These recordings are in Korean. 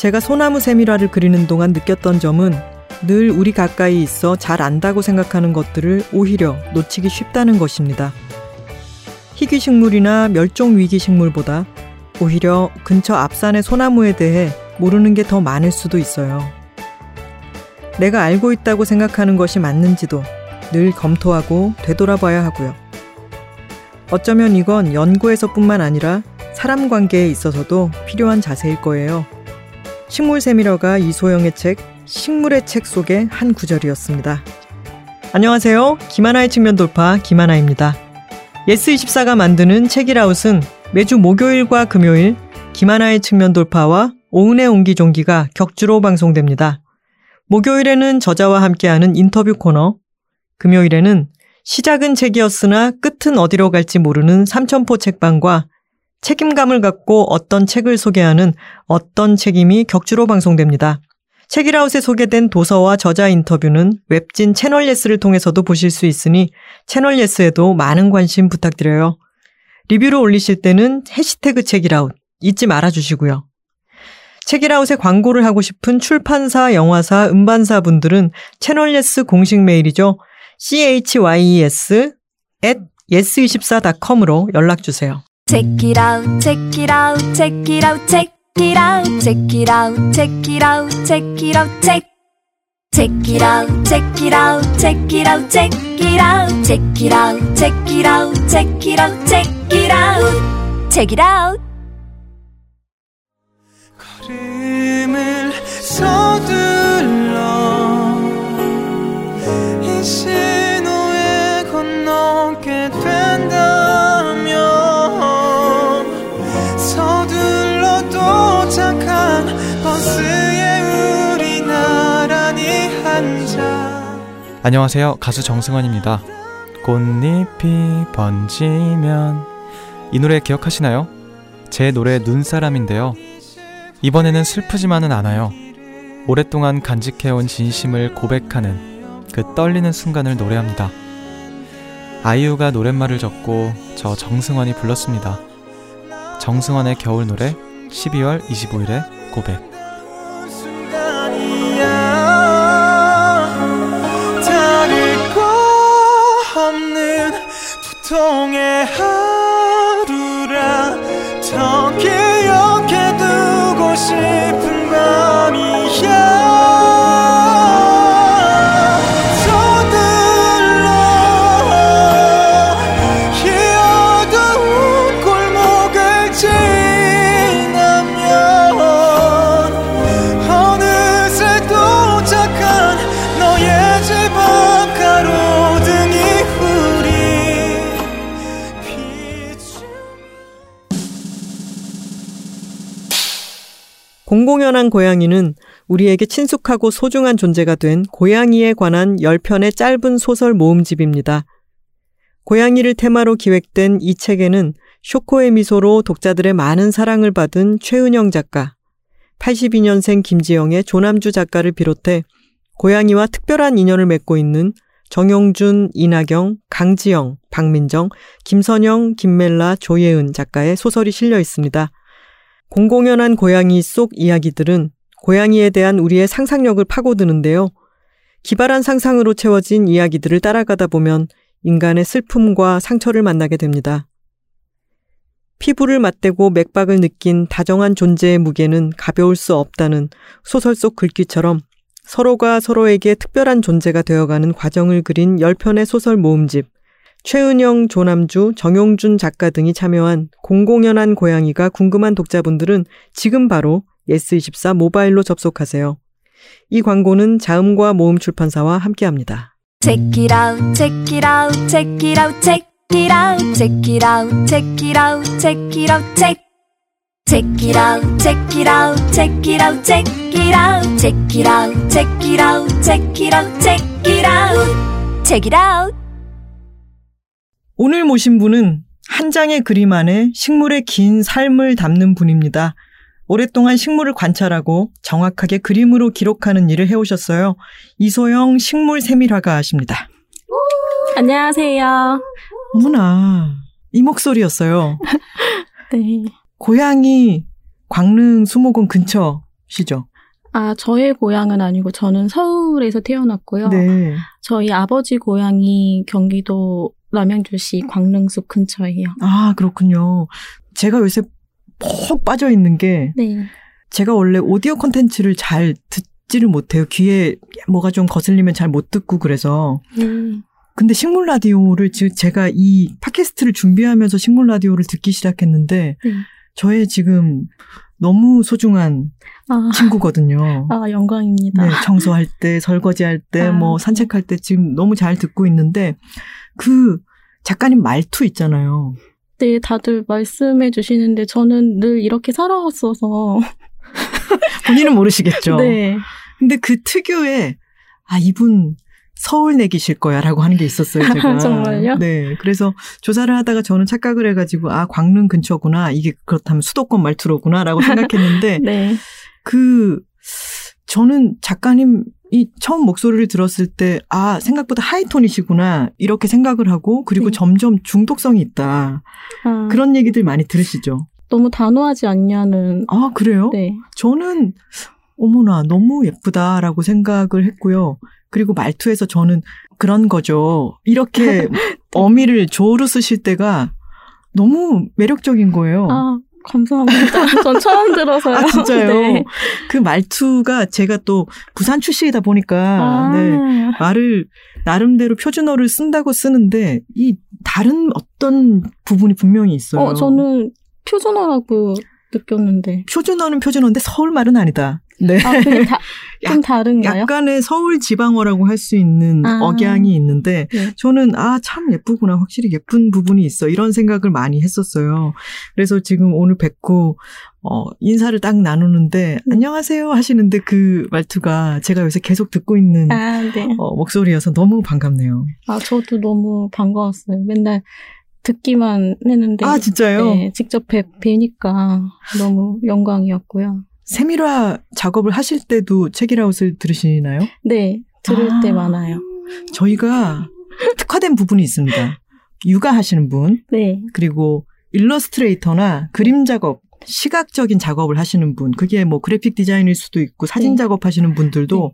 제가 소나무 세밀화를 그리는 동안 느꼈던 점은 늘 우리 가까이 있어 잘 안다고 생각하는 것들을 오히려 놓치기 쉽다는 것입니다. 희귀식물이나 멸종위기식물보다 오히려 근처 앞산의 소나무에 대해 모르는 게 더 많을 수도 있어요. 내가 알고 있다고 생각하는 것이 맞는지도 늘 검토하고 되돌아봐야 하고요. 어쩌면 이건 연구에서뿐만 아니라 사람 관계에 있어서도 필요한 자세일 거예요. 식물 세밀화가 이소영의 책 식물의 책 속의 한 구절이었습니다. 안녕하세요. 김하나의 측면 돌파 김하나입니다. 예스24가 만드는 책읽아웃은 매주 목요일과 금요일 김하나의 측면 돌파와 오은의 옹기종기가 격주로 방송됩니다. 목요일에는 저자와 함께하는 인터뷰 코너, 금요일에는 시작은 책이었으나 끝은 어디로 갈지 모르는 삼천포 책방과 책임감을 갖고 어떤 책을 소개하는 어떤 책임이 격주로 방송됩니다. 책읽아웃에 소개된 도서와 저자 인터뷰는 웹진 채널 예스를 통해서도 보실 수 있으니 채널 예스에도 많은 관심 부탁드려요. 리뷰를 올리실 때는 해시태그 책읽아웃 잊지 말아 주시고요. 책읽아웃에 광고를 하고 싶은 출판사, 영화사, 음반사 분들은 채널 예스 공식 메일이죠. chys at yes24.com으로 연락 주세요. Check it out, check it out, check it out, check it out, check it out, check it out, check it out, check. Check it out, check it out, check it out, check it out, check it out, check it out, check it out, check it out, check it out. 걸음을 서둘러 안녕하세요. 가수 정승환입니다. 꽃잎이 번지면 이 노래 기억하시나요? 제 노래 눈사람인데요. 이번에는 슬프지만은 않아요. 오랫동안 간직해온 진심을 고백하는 그 떨리는 순간을 노래합니다. 아이유가 노랫말을 적고 저 정승환이 불렀습니다. 정승환의 겨울 노래 12월 25일의 고백. Home. 공공연한 고양이는 우리에게 친숙하고 소중한 존재가 된 고양이에 관한 10편의 짧은 소설 모음집입니다. 고양이를 테마로 기획된 이 책에는 쇼코의 미소로 독자들의 많은 사랑을 받은 최은영 작가, 82년생 김지영의 조남주 작가를 비롯해 고양이와 특별한 인연을 맺고 있는 정용준, 이나경, 강지영, 박민정, 김선영, 김멜라, 조예은 작가의 소설이 실려 있습니다. 공공연한 고양이 속 이야기들은 고양이에 대한 우리의 상상력을 파고드는데요. 기발한 상상으로 채워진 이야기들을 따라가다 보면 인간의 슬픔과 상처를 만나게 됩니다. 피부를 맞대고 맥박을 느낀 다정한 존재의 무게는 가벼울 수 없다는 소설 속 글귀처럼 서로가 서로에게 특별한 존재가 되어가는 과정을 그린 10편의 소설 모음집, 최은영, 조남주, 정용준 작가 등이 참여한 공공연한 고양이가 궁금한 독자분들은 지금 바로 예스24 모바일로 접속하세요. 이 광고는 자음과 모음 출판사와 함께합니다. Check it out, check it out, check it out, check it out, check it out, check it out, check it out, check. Check it out, check it out, check it out, check it out, check it out, check it out, check it out, check it out, check it out. 오늘 모신 분은 한 장의 그림 안에 식물의 긴 삶을 담는 분입니다. 오랫동안 식물을 관찰하고 정확하게 그림으로 기록하는 일을 해오셨어요. 이소영 식물 세밀화가십니다. 안녕하세요. 어머나, 이 목소리였어요. 네. 고향이 광릉 수목원 근처 시죠? 아, 저의 고향은 아니고 저는 서울에서 태어났고요. 네. 저희 아버지 고향이 경기도 남양주시 광릉숲 근처예요. 아, 그렇군요. 제가 요새 푹 빠져 있는 게 네. 제가 원래 오디오 콘텐츠를 잘 듣지를 못해요. 귀에 뭐가 좀 거슬리면 잘 못 듣고 그래서. 네. 근데 식물 라디오를 지금 제가 이 팟캐스트를 준비하면서 식물 라디오를 듣기 시작했는데 네. 저의 지금 너무 소중한 아, 친구거든요. 아, 영광입니다. 네, 청소할 때, 설거지할 때, 아, 뭐 네. 산책할 때 지금 너무 잘 듣고 있는데 그 작가님 말투 있잖아요. 네, 다들 말씀해 주시는데 저는 늘 이렇게 살아왔어서. 본인은 모르시겠죠. 네. 근데 그 특유의 아 이분 서울 내기실 거야 라고 하는 게 있었어요. 제가 정말요? 네, 그래서 조사를 하다가 저는 착각을 해가지고 아 광릉 근처구나 이게 그렇다면 수도권 말투로구나 라고 생각했는데 네. 그 저는 작가님 이 처음 목소리를 들었을 때 아 생각보다 하이톤이시구나 이렇게 생각을 하고 그리고 네. 점점 중독성이 있다 아, 그런 얘기들 많이 들으시죠. 너무 단호하지 않냐는. 아 그래요? 네. 저는 어머나 너무 예쁘다라고 생각을 했고요. 그리고 말투에서 저는 그런 거죠. 이렇게 어미를 조로 쓰실 때가 너무 매력적인 거예요. 아, 감사합니다. 전 처음 들어서요. 아, 진짜요? 네. 그 말투가 제가 또 부산 출신이다 보니까 아, 네, 말을 나름대로 표준어를 쓴다고 쓰는데 이 다른 어떤 부분이 분명히 있어요. 어, 저는 표준어라고 느꼈는데. 표준어는 표준어인데 서울 말은 아니다. 네. 아, 그게 다, 좀 약- 다른가요? 약간의 서울 지방어라고 할 수 있는 아. 억양이 있는데 네. 저는 아 참 예쁘구나 확실히 예쁜 부분이 있어 이런 생각을 많이 했었어요. 그래서 지금 오늘 뵙고 어 인사를 딱 나누는데 네. 안녕하세요 하시는데 그 말투가 제가 요새 계속 듣고 있는 아, 네. 어, 목소리여서 너무 반갑네요. 아, 저도 너무 반가웠어요. 맨날 듣기만 했는데. 아 진짜요? 네, 직접 뵈, 뵈니까 너무 영광이었고요. 세밀화 작업을 하실 때도 책이라웃을 들으시나요? 네, 들을 아. 때 많아요. 저희가 특화된 부분이 있습니다. 육아하시는 분 네, 그리고 일러스트레이터나 그림 작업, 시각적인 작업을 하시는 분, 그게 뭐 그래픽 디자인일 수도 있고 사진 네. 작업하시는 분들도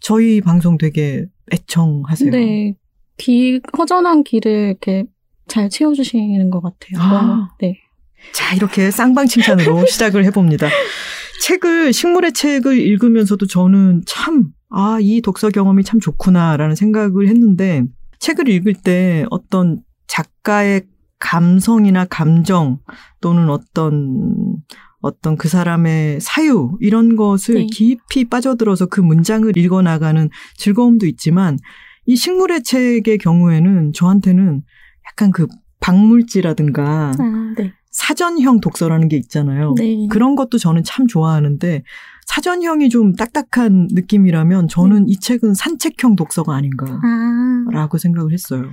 저희 방송 되게 애청하세요. 네, 귀, 허전한 귀를 이렇게 잘 채워주시는 것 같아요. 아. 네. 자, 이렇게 쌍방 칭찬으로 시작을 해봅니다. 책을, 식물의 책을 읽으면서도 저는 참, 아, 이 독서 경험이 참 좋구나라는 생각을 했는데, 책을 읽을 때 어떤 작가의 감성이나 감정 또는 어떤, 어떤 그 사람의 사유, 이런 것을 네. 깊이 빠져들어서 그 문장을 읽어 나가는 즐거움도 있지만, 이 식물의 책의 경우에는 저한테는 약간 그 박물지라든가 아, 네. 사전형 독서라는 게 있잖아요. 네. 그런 것도 저는 참 좋아하는데 사전형이 좀 딱딱한 느낌이라면 저는 이 책은 산책형 독서가 아닌가라고 아, 생각을 했어요.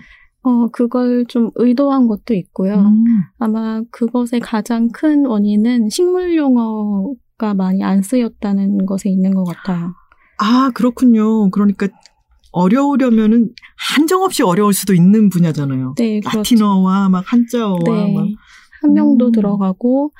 어, 그걸 좀 의도한 것도 있고요. 음. 아마 그것의 가장 큰 원인은 식물 용어가 많이 안 쓰였다는 것에 있는 것 같아요. 아 그렇군요. 그러니까 어려우려면은 한정없이 어려울 수도 있는 분야잖아요. 네, 그렇죠. 라틴어와 막 한자어와 네. 막 한 명도 음. 들어가고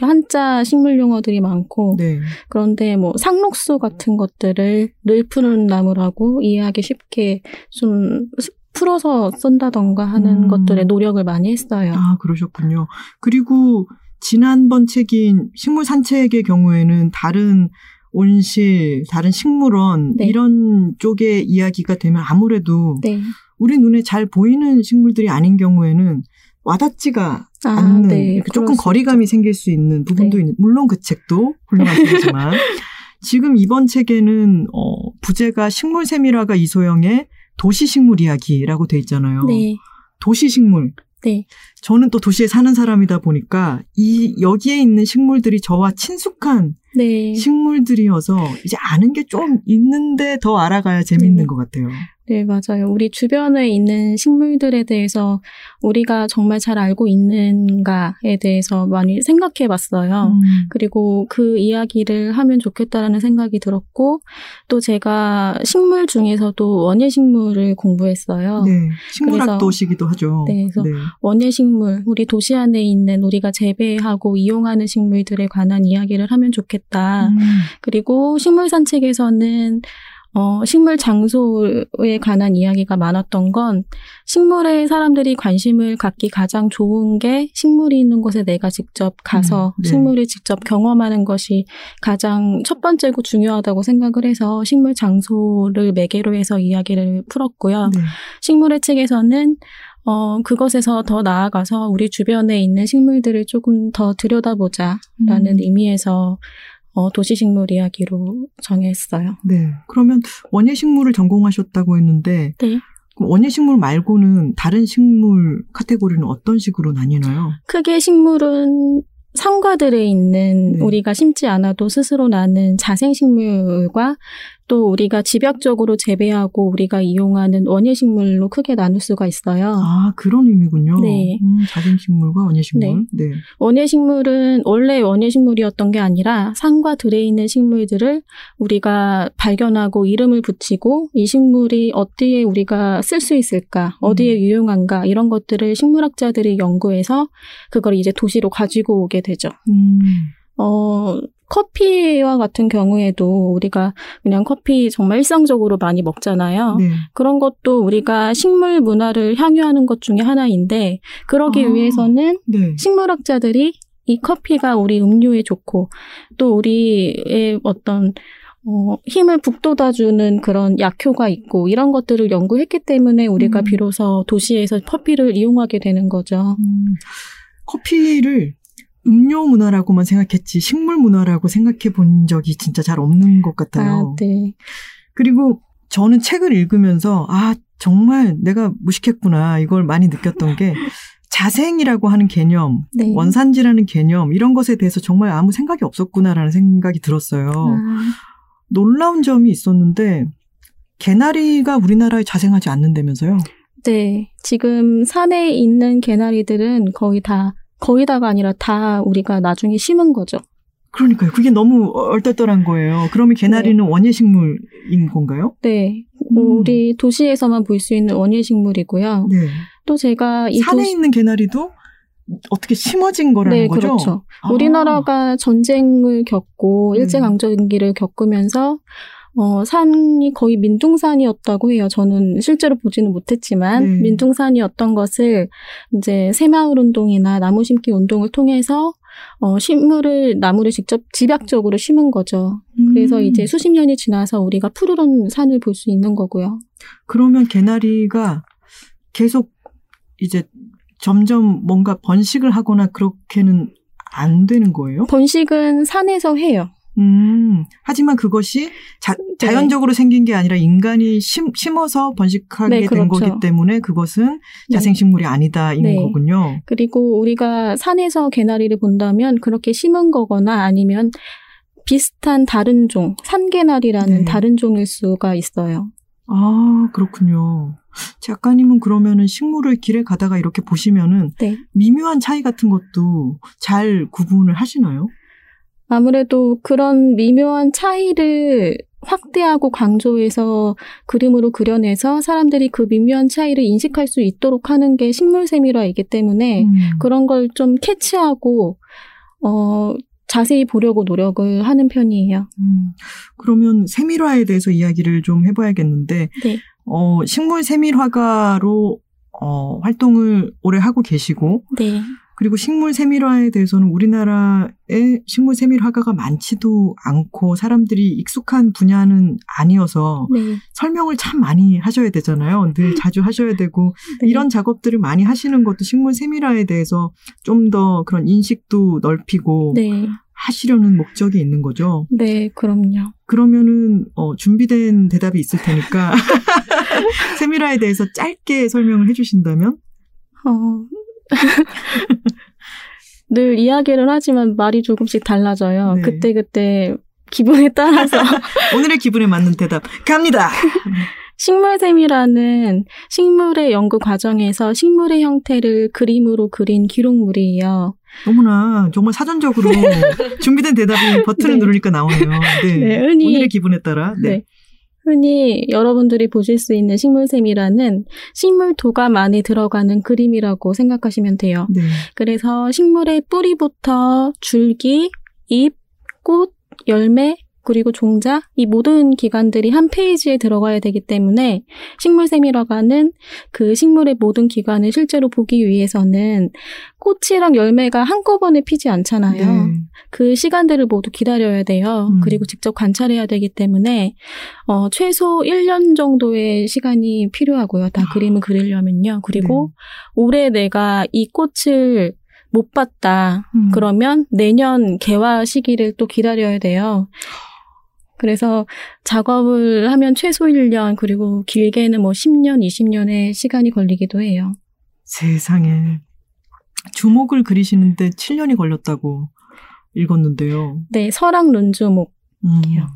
한자 식물 용어들이 많고 네. 그런데 뭐 상록수 같은 것들을 늘 푸는 나무라고 이해하기 쉽게 좀 스- 풀어서 쓴다던가 하는 음. 것들에 노력을 많이 했어요. 아 그러셨군요. 그리고 지난번 책인 식물 산책의 경우에는 다른 온실, 다른 식물원 네. 이런 쪽의 이야기가 되면 아무래도 네. 우리 눈에 잘 보이는 식물들이 아닌 경우에는 와닿지가 아, 않는 네. 이렇게 조금 거리감이 생길 수 있는 부분도 네. 있는 물론 그 책도 훌륭한 책이지만 지금 이번 책에는 어, 부제가 식물 세밀화가 이소영의 도시 식물 이야기라고 돼 있잖아요. 네. 도시 식물 네. 저는 또 도시에 사는 사람이다 보니까 이 여기에 있는 식물들이 저와 친숙한 네. 식물들이어서 이제 아는 게 좀 있는데 더 알아가야 재밌는 네. 것 같아요. 네, 맞아요. 우리 주변에 있는 식물들에 대해서 우리가 정말 잘 알고 있는가에 대해서 많이 생각해 봤어요. 음. 그리고 그 이야기를 하면 좋겠다라는 생각이 들었고, 또 제가 식물 중에서도 원예식물을 공부했어요. 네. 식물학도시기도 하죠. 네, 그래서 원예식물, 우리 도시 안에 있는 우리가 재배하고 이용하는 식물들에 관한 이야기를 하면 좋겠다. 음. 그리고 식물 산책에서는 어, 식물 장소에 관한 이야기가 많았던 건 식물에 사람들이 관심을 갖기 가장 좋은 게 식물이 있는 곳에 내가 직접 가서 음, 네. 식물을 직접 경험하는 것이 가장 첫 번째고 중요하다고 생각을 해서 식물 장소를 매개로 해서 이야기를 풀었고요. 네. 식물의 책에서는 어, 그것에서 더 나아가서 우리 주변에 있는 식물들을 조금 더 들여다보자라는 음. 의미에서 어, 도시식물 이야기로 정했어요. 네. 그러면 원예식물을 전공하셨다고 했는데 네. 원예식물 말고는 다른 식물 카테고리는 어떤 식으로 나뉘나요? 크게 식물은 상과들에 있는 네. 우리가 심지 않아도 스스로 나는 자생식물과 또 우리가 집약적으로 재배하고 우리가 이용하는 원예 식물로 크게 나눌 수가 있어요. 아, 그런 의미군요. 네. 음, 자생식물과 원예 식물. 네. 원예 식물은 원래 원예 식물이었던 게 아니라 상과 들에 있는 식물들을 우리가 발견하고 이름을 붙이고 이 식물이 어디에 우리가 쓸 수 있을까, 어디에 유용한가 이런 것들을 식물학자들이 연구해서 그걸 이제 도시로 가지고 오게 되죠. 음. 어, 커피와 같은 경우에도 우리가 그냥 커피 정말 일상적으로 많이 먹잖아요. 네. 그런 것도 우리가 식물 문화를 향유하는 것 중에 하나인데 그러기 아. 위해서는 네. 식물학자들이 이 커피가 우리 음료에 좋고 또 우리의 어떤 어, 힘을 북돋아주는 그런 약효가 있고 이런 것들을 연구했기 때문에 우리가 음. 비로소 도시에서 커피를 이용하게 되는 거죠. 음, 커피를 음료 문화라고만 생각했지 식물 문화라고 생각해 본 적이 진짜 잘 없는 것 같아요. 아, 네. 그리고 저는 책을 읽으면서 아 정말 내가 무식했구나 이걸 많이 느꼈던 게 자생이라고 하는 개념, 네. 원산지라는 개념 이런 것에 대해서 정말 아무 생각이 없었구나라는 생각이 들었어요. 아, 놀라운 점이 있었는데 개나리가 우리나라에 자생하지 않는다면서요? 네. 지금 산에 있는 개나리들은 거의 다 거의 다가 아니라 다 우리가 나중에 심은 거죠. 그러니까요. 그게 너무 얼떨떨한 거예요. 그러면 개나리는 원예식물인 건가요? 네. 음. 우리 도시에서만 볼 수 있는 원예식물이고요. 네. 또 제가 이 산에 도시 있는 개나리도 어떻게 심어진 거라는 네, 거죠? 그렇죠. 아. 우리나라가 전쟁을 겪고 네. 일제강점기를 겪으면서 어, 산이 거의 민둥산이었다고 해요. 저는 실제로 보지는 못했지만 네. 민둥산이었던 것을 이제 새마을 운동이나 나무 심기 운동을 통해서 어, 식물을 나무를 직접 집약적으로 심은 거죠. 그래서 음. 이제 수십 년이 지나서 우리가 푸르른 산을 볼 수 있는 거고요. 그러면 개나리가 계속 이제 점점 뭔가 번식을 하거나 그렇게는 안 되는 거예요? 번식은 산에서 해요. 음, 하지만 그것이 자, 자연적으로 생긴 게 아니라 인간이 심, 심어서 번식하게 네, 된 그렇죠. 거기 때문에 그것은 네. 자생식물이 아니다인 네. 거군요. 그리고 우리가 산에서 개나리를 본다면 그렇게 심은 거거나 아니면 비슷한 다른 종, 산개나리라는 네. 다른 종일 수가 있어요. 아, 그렇군요. 작가님은 그러면은 식물을 길에 가다가 이렇게 보시면은 네. 미묘한 차이 같은 것도 잘 구분을 하시나요? 아무래도 그런 미묘한 차이를 확대하고 강조해서 그림으로 그려내서 사람들이 그 미묘한 차이를 인식할 수 있도록 하는 게 식물 세밀화이기 때문에 음. 그런 걸 좀 캐치하고 어 자세히 보려고 노력을 하는 편이에요. 음, 그러면 세밀화에 대해서 이야기를 좀 해봐야겠는데, 네. 어, 식물 세밀화가로 어, 활동을 오래 하고 계시고, 네. 그리고 식물 세밀화에 대해서는 우리나라에 식물 세밀화가가 많지도 않고 사람들이 익숙한 분야는 아니어서 네. 설명을 참 많이 하셔야 되잖아요. 늘 자주 하셔야 되고 네. 이런 작업들을 많이 하시는 것도 식물 세밀화에 대해서 좀 더 그런 인식도 넓히고 네. 하시려는 목적이 있는 거죠. 네, 그럼요. 그러면은 어, 준비된 대답이 있을 테니까 세밀화에 대해서 짧게 설명을 해주신다면 어. 늘 이야기를 하지만 말이 조금씩 달라져요. 네. 그때 그때 기분에 따라서 오늘의 기분에 맞는 대답 갑니다. 식물샘이라는 식물의 연구 과정에서 식물의 형태를 그림으로 그린 기록물이에요. 너무나 정말 사전적으로 준비된 대답이 버튼을 네. 누르니까 나오네요. 네. 네, 오늘의 기분에 따라. 네. 네. 흔히 여러분들이 보실 수 있는 식물샘이라는 식물 도감 안에 들어가는 그림이라고 생각하시면 돼요. 네. 그래서 식물의 뿌리부터 줄기, 잎, 꽃, 열매, 그리고 종자, 이 모든 기관들이 한 페이지에 들어가야 되기 때문에 식물샘이라고 하는 그 식물의 모든 기관을 실제로 보기 위해서는 꽃이랑 열매가 한꺼번에 피지 않잖아요. 네. 그 시간들을 모두 기다려야 돼요. 음. 그리고 직접 관찰해야 되기 때문에 어, 최소 1년 정도의 시간이 필요하고요. 다 아. 그림을 그리려면요. 그리고 네. 올해 내가 이 꽃을 못 봤다. 음. 그러면 내년 개화 시기를 또 기다려야 돼요. 그래서 작업을 하면 최소 1년, 그리고 길게는 뭐 10년, 20년의 시간이 걸리기도 해요. 세상에. 주목을 그리시는데 7년이 걸렸다고 읽었는데요. 네, 설악 눈주목. 음. 이요.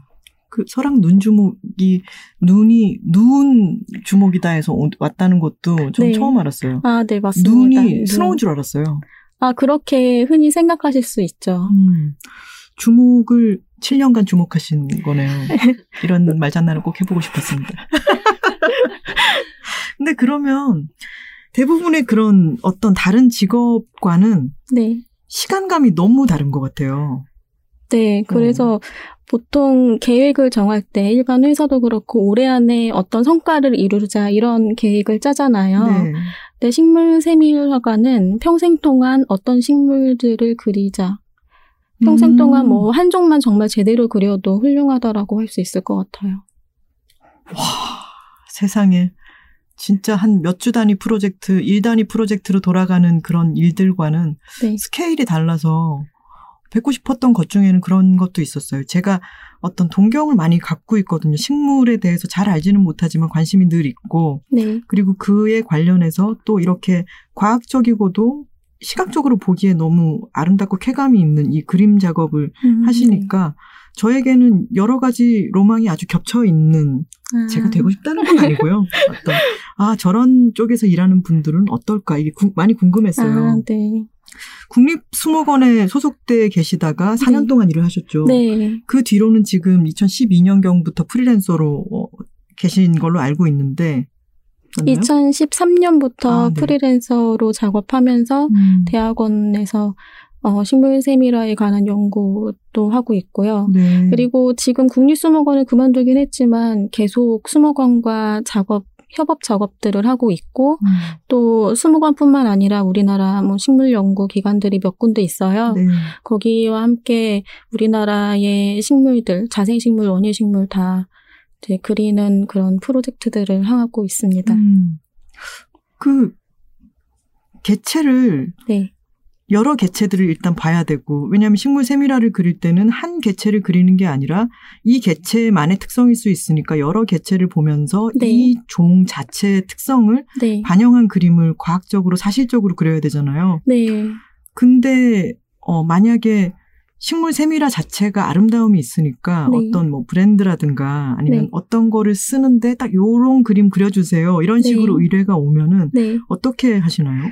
그 설악 눈주목이 눈이 눈 주목이다 해서 오- 왔다는 것도 좀 네. 처음 알았어요. 아, 네, 맞습니다. 눈이 눈. 스러운 줄 알았어요. 아, 그렇게 흔히 생각하실 수 있죠. 음. 주목을 7년간 주목하신 거네요. 이런 말장난을 꼭 해보고 싶었습니다. 근데 그러면 대부분의 그런 어떤 다른 직업과는 네. 시간감이 너무 다른 것 같아요. 네, 그래서 보통 계획을 정할 때 일반 회사도 그렇고 올해 안에 어떤 성과를 이루자 이런 계획을 짜잖아요. 네. 근데 식물 세밀화가는 평생 동안 어떤 식물들을 그리자. 평생 음. 동안 뭐 한 종만 정말 제대로 그려도 훌륭하다라고 할 수 있을 것 같아요. 세상에 진짜 한 몇 주 단위 프로젝트, 일 단위 프로젝트로 돌아가는 그런 일들과는 네. 스케일이 달라서 뵙고 싶었던 것 중에는 그런 것도 있었어요. 제가 어떤 동경을 많이 갖고 있거든요. 식물에 대해서 잘 알지는 못하지만 관심이 늘 있고, 네. 그리고 그에 관련해서 또 이렇게 과학적이고도 시각적으로 보기에 너무 아름답고 쾌감이 있는 이 그림 작업을 음, 하시니까 저에게는 여러 가지 로망이 아주 겹쳐 있는 네. 제가 되고 싶다는 건 아니고요. 어떤 아 저런 쪽에서 일하는 분들은 어떨까 이게 구- 많이 궁금했어요. 아, 네. 국립수목원에 소속돼 계시다가 4년 네. 동안 일을 하셨죠. 네. 그 뒤로는 지금 2012년경부터 프리랜서로 어, 계신 걸로 알고 있는데 맞나요? 2013년부터 아, 네. 프리랜서로 작업하면서 음, 대학원에서 어, 식물 세밀화에 관한 연구도 하고 있고요. 네. 그리고 지금 국립수목원을 그만두긴 했지만 계속 수목원과 작업 협업 작업들을 하고 있고 음, 또 수목원뿐만 아니라 우리나라 뭐 식물 연구 기관들이 몇 군데 있어요. 네. 거기와 함께 우리나라의 식물들, 자생식물, 원예식물 다 이제 그리는 그런 프로젝트들을 하고 있습니다. 음, 그 개체를 네. 여러 개체들을 일단 봐야 되고 왜냐하면 식물 세밀화를 그릴 때는 한 개체를 그리는 게 아니라 이 개체만의 특성일 수 있으니까 여러 개체를 보면서 네. 이종 자체의 특성을 네. 반영한 그림을 과학적으로 사실적으로 그려야 되잖아요. 네. 근데 어 만약에 식물 세밀화 자체가 아름다움이 있으니까 네. 어떤 뭐 브랜드라든가 아니면 네. 어떤 거를 쓰는데 딱 요런 그림 그려주세요 이런 네. 식으로 의뢰가 오면은 네. 어떻게 하시나요?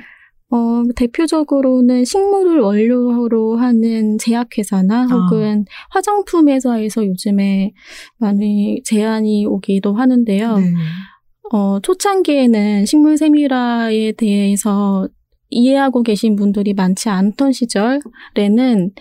어, 대표적으로는 식물을 원료로 하는 제약회사나 아. 혹은 화장품 회사에서 요즘에 많이 제안이 오기도 하는데요. 네. 어, 초창기에는 식물 세밀화에 대해서 이해하고 계신 분들이 많지 않던 시절에는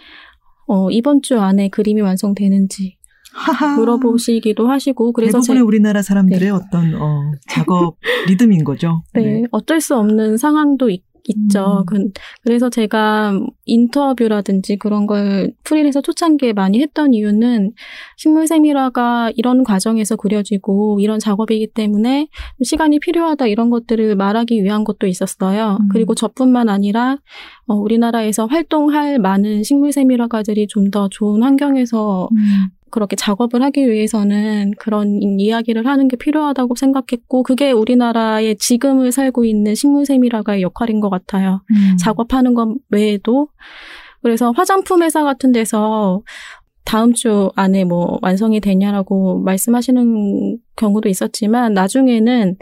어, 이번 주 안에 그림이 완성되는지 하하. 물어보시기도 하시고 그래서 대부분의 제- 우리나라 사람들의 어떤 어, 작업 리듬인 거죠. 네, 어쩔 수 없는 상황도 있, 죠 음. 그, 래서 제가 인터뷰라든지 그런 걸 프리랜서 초창기에 많이 했던 이유는 식물 세밀화가 이런 과정에서 그려지고 이런 작업이기 때문에 시간이 필요하다 이런 것들을 말하기 위한 것도 있었어요. 음. 그리고 저뿐만 아니라 어, 우리나라에서 활동할 많은 식물 세밀화가들이 좀 더 좋은 환경에서 음. 그렇게 작업을 하기 위해서는 그런 이야기를 하는 게 필요하다고 생각했고 그게 우리나라의 지금을 살고 있는 식물세밀화가의 역할인 것 같아요. 음. 작업하는 것 외에도 그래서 화장품 회사 같은 데서 다음 주 안에 뭐 완성이 되냐라고 말씀하시는 경우도 있었지만 나중에는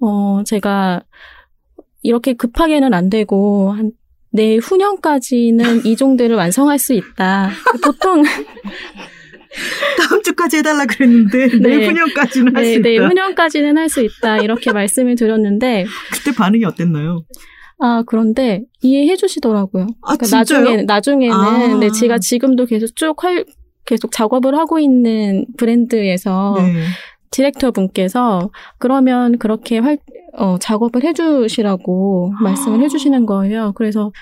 어 제가 이렇게 급하게는 안 되고 한 내후년까지는 이 종들을 완성할 수 있다. 보통 다음 주까지 해달라 그랬는데 네. 내후년까지는 할수 네, 있다. 내후년까지는 할 수 있다. 이렇게 말씀을 드렸는데 그때 반응이 어땠나요? 아 그런데 이해해 주시더라고요. 아, 그러니까 진짜요? 나중에 나중에는 아. 네, 제가 지금도 계속 쭉 할, 계속 작업을 하고 있는 브랜드에서 네. 디렉터 분께서 그러면 그렇게 활, 어, 작업을 해주시라고 말씀을 해주시는 거예요. 그래서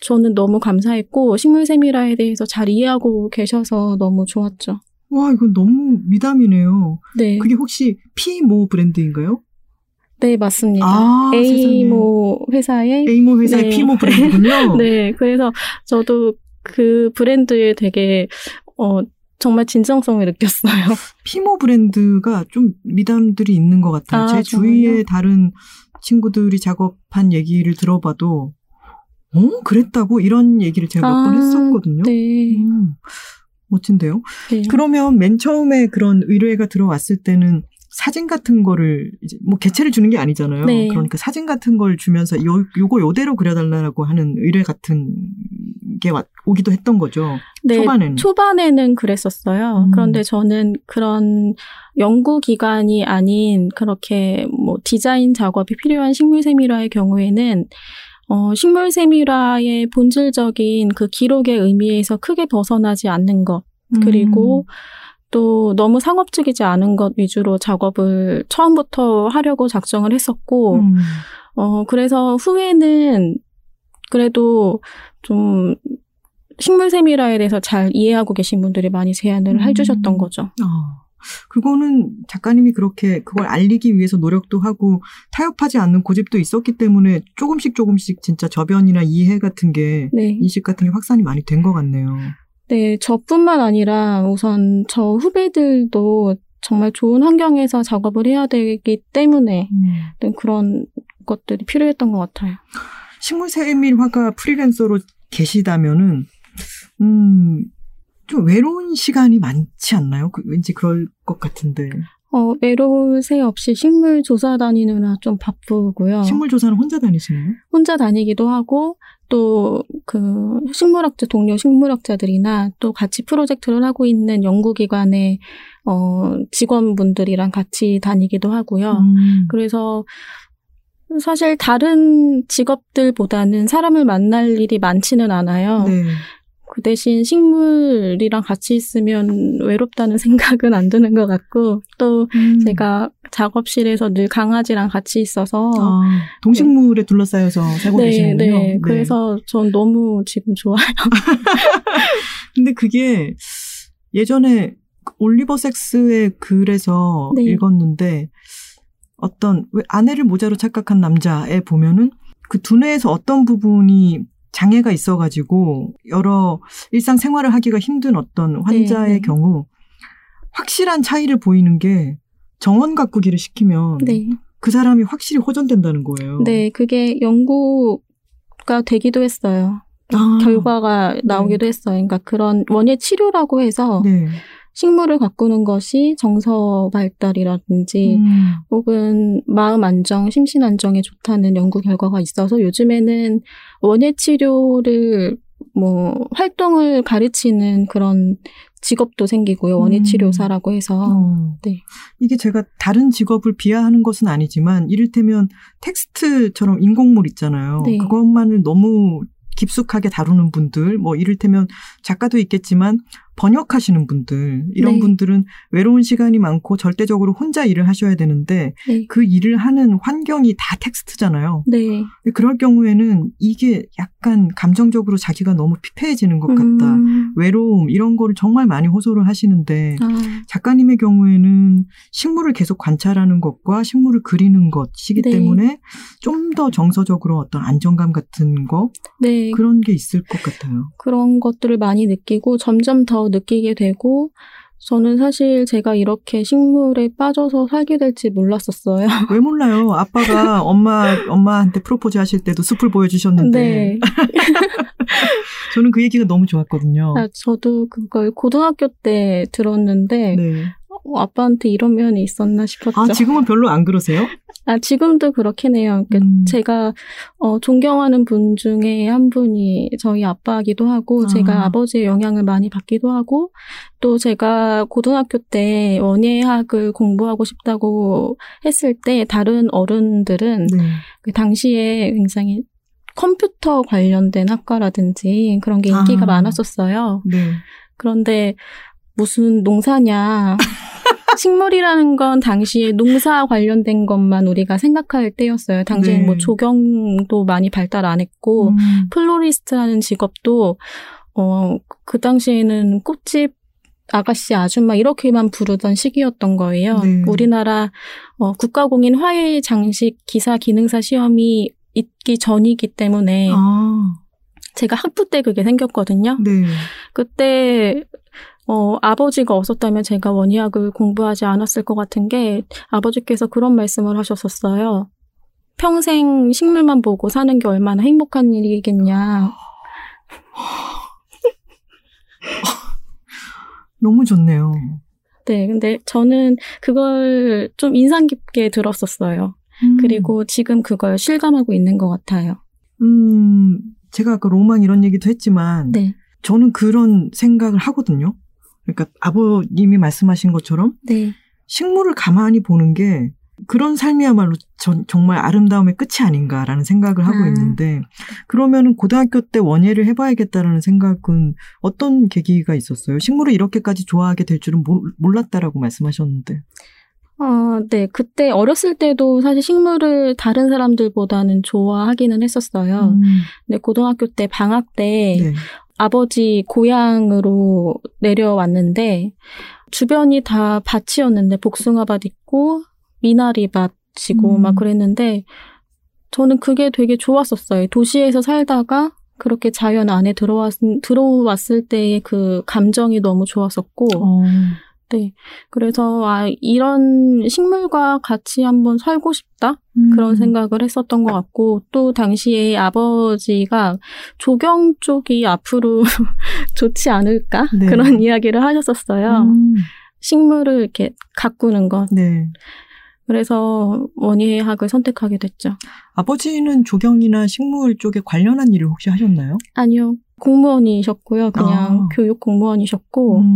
저는 너무 감사했고 식물 세미라에 대해서 잘 이해하고 계셔서 너무 좋았죠. 와, 이건 너무 미담이네요. 네, 그게 혹시 피모 브랜드인가요? 네 맞습니다. 아, 에이모 회사의 에이모 회사의 네. 피모 브랜드군요. 네, 그래서 저도 그 브랜드에 되게 어 정말 진정성을 느꼈어요. 피모 브랜드가 좀 미담들이 있는 것 같아요. 아, 제 정말요? 주위에 다른 친구들이 작업한 얘기를 들어봐도 어 그랬다고 이런 얘기를 제가 몇번 아, 했었거든요. 네, 음, 멋진데요. 네. 그러면 맨 처음에 그런 의뢰가 들어왔을 때는 사진 같은 거를 이제 뭐 개체를 주는 게 아니잖아요. 네. 그러니까 사진 같은 걸 주면서 요 요거 요대로 그려달라고 하는 의뢰 같은 게 왔- 오기도 했던 거죠. 네, 초반에는. 초반에는 그랬었어요. 음. 그런데 저는 그런 연구 기관이 아닌 그렇게 뭐 디자인 작업이 필요한 식물 세미라의 경우에는 어, 식물 세미라의 본질적인 그 기록의 의미에서 크게 벗어나지 않는 것 그리고 또 너무 상업적이지 않은 것 위주로 작업을 처음부터 하려고 작정을 했었고 음. 어, 그래서 후에는 그래도 좀 식물 세미라에 대해서 잘 이해하고 계신 분들이 많이 제안을 음. 해주셨던 거죠. 아, 그거는 작가님이 그렇게 그걸 알리기 위해서 노력도 하고 타협하지 않는 고집도 있었기 때문에 조금씩 조금씩 진짜 저변이나 이해 같은 게 네. 인식 같은 게 확산이 많이 된 것 같네요. 네, 저뿐만 아니라 우선 저 후배들도 정말 좋은 환경에서 작업을 해야 되기 때문에 네, 그런 것들이 필요했던 것 같아요. 식물세밀 화가 프리랜서로 계시다면은 음, 좀 외로운 시간이 많지 않나요? 그, 왠지 그럴 것 같은데. 어, 외로울 새 없이 식물 조사 다니느라 좀 바쁘고요. 식물 조사는 혼자 다니시나요? 혼자 다니기도 하고 또 그 식물학자 동료 식물학자들이나 또 같이 프로젝트를 하고 있는 연구기관의 어 직원분들이랑 같이 다니기도 하고요. 음. 그래서 사실 다른 직업들보다는 사람을 만날 일이 많지는 않아요. 네. 그 대신 식물이랑 같이 있으면 외롭다는 생각은 안 드는 것 같고 또 음. 제가 작업실에서 늘 강아지랑 같이 있어서 아, 동식물에 둘러싸여서 살고 네, 계시는군요. 네. 그래서 전 너무 지금 좋아요. 근데 그게 예전에 올리버 섹스의 글에서 네. 읽었는데 어떤 왜 아내를 모자로 착각한 남자에 보면은 그 두뇌에서 어떤 부분이 장애가 있어가지고 여러 일상 생활을 하기가 힘든 어떤 환자의 네, 네. 경우 확실한 차이를 보이는 게 정원 가꾸기를 시키면 네. 그 사람이 확실히 호전된다는 거예요. 네, 그게 연구가 되기도 했어요. 아, 결과가 나오기도 했어요. 그러니까 그런 원예 치료라고 해서 네. 식물을 가꾸는 것이 정서 발달이라든지 음. 혹은 마음 안정, 심신 안정에 좋다는 연구 결과가 있어서 요즘에는 원예 치료를 뭐 활동을 가르치는 그런 직업도 생기고요. 원예 음. 치료사라고 해서 어. 네. 이게 제가 다른 직업을 비하하는 것은 아니지만 이를테면 텍스트처럼 인공물 있잖아요. 네. 그것만을 너무 깊숙하게 다루는 분들, 뭐 이를테면 작가도 있겠지만 번역하시는 분들, 이런 네. 분들은 외로운 시간이 많고 절대적으로 혼자 일을 하셔야 되는데 네. 그 일을 하는 환경이 다 텍스트잖아요. 네. 그럴 경우에는 이게 약간 감정적으로 자기가 너무 피폐해지는 것 같다. 음. 외로움 이런 거를 정말 많이 호소를 하시는데 아, 작가님의 경우에는 식물을 계속 관찰하는 것과 식물을 그리는 것이기 네. 때문에 좀 더 정서적으로 어떤 안정감 같은 거 네. 그런 게 있을 것 같아요. 그런 것들을 많이 느끼고 점점 더 느끼게 되고 저는 사실 제가 이렇게 식물에 빠져서 살게 될지 몰랐었어요. 왜 몰라요? 아빠가 엄마 엄마한테 프로포즈 하실 때도 숲을 보여주셨는데 네. 저는 그 얘기가 너무 좋았거든요. 아, 저도 그걸 고등학교 때 들었는데 네. 어, 아빠한테 이런 면이 있었나 싶었죠. 아 지금은 별로 안 그러세요? 아, 지금도 그렇긴 해요. 그러니까 음. 제가 어, 존경하는 분 중에 한 분이 저희 아빠이기도 하고 아. 제가 아버지의 영향을 많이 받기도 하고 또 제가 고등학교 때 원예학을 공부하고 싶다고 했을 때 다른 어른들은 네. 그 당시에 굉장히 컴퓨터 관련된 학과라든지 그런 게 인기가 아. 많았었어요. 네. 그런데 무슨 농사냐. 식물이라는 건 당시에 농사 관련된 것만 우리가 생각할 때였어요. 당시에 네. 뭐 조경도 많이 발달 안 했고, 음. 플로리스트라는 직업도, 어, 그 당시에는 꽃집 아가씨 아줌마 이렇게만 부르던 시기였던 거예요. 네. 우리나라 어, 국가공인 화훼 장식 기사 기능사 시험이 있기 전이기 때문에 아, 제가 학부 때 그게 생겼거든요. 네. 그때 어, 아버지가 없었다면 제가 원예학을 공부하지 않았을 것 같은 게 아버지께서 그런 말씀을 하셨었어요. 평생 식물만 보고 사는 게 얼마나 행복한 일이겠냐. 너무 좋네요. 네, 근데 저는 그걸 좀 인상 깊게 들었었어요. 음. 그리고 지금 그걸 실감하고 있는 것 같아요. 음, 제가 아까 로망 이런 얘기도 했지만 네, 저는 그런 생각을 하거든요. 그러니까 아버님이 말씀하신 것처럼 네, 식물을 가만히 보는 게 그런 삶이야말로 전, 정말 아름다움의 끝이 아닌가라는 생각을 하고 아. 있는데 그러면은 고등학교 때 원예를 해봐야겠다라는 생각은 어떤 계기가 있었어요? 식물을 이렇게까지 좋아하게 될 줄은 몰, 몰랐다라고 말씀하셨는데. 어, 네. 그때 어렸을 때도 사실 식물을 다른 사람들보다는 좋아하기는 했었어요. 음, 근데 고등학교 때 방학 때 네. 아버지 고향으로 내려왔는데 주변이 다 밭이었는데 복숭아밭 있고 미나리밭이고 음. 막 그랬는데 저는 그게 되게 좋았었어요. 도시에서 살다가 그렇게 자연 안에 들어왔, 들어왔을 때의 그 감정이 너무 좋았었고 어, 네. 그래서, 아, 이런 식물과 같이 한번 살고 싶다? 음. 그런 생각을 했었던 것 같고, 또 당시에 아버지가 조경 쪽이 앞으로 좋지 않을까? 네. 그런 이야기를 하셨었어요. 음, 식물을 이렇게 가꾸는 것. 네. 그래서 원예학을 선택하게 됐죠. 아버지는 조경이나 식물 쪽에 관련한 일을 혹시 하셨나요? 아니요. 공무원이셨고요. 그냥 아. 교육 공무원이셨고, 음.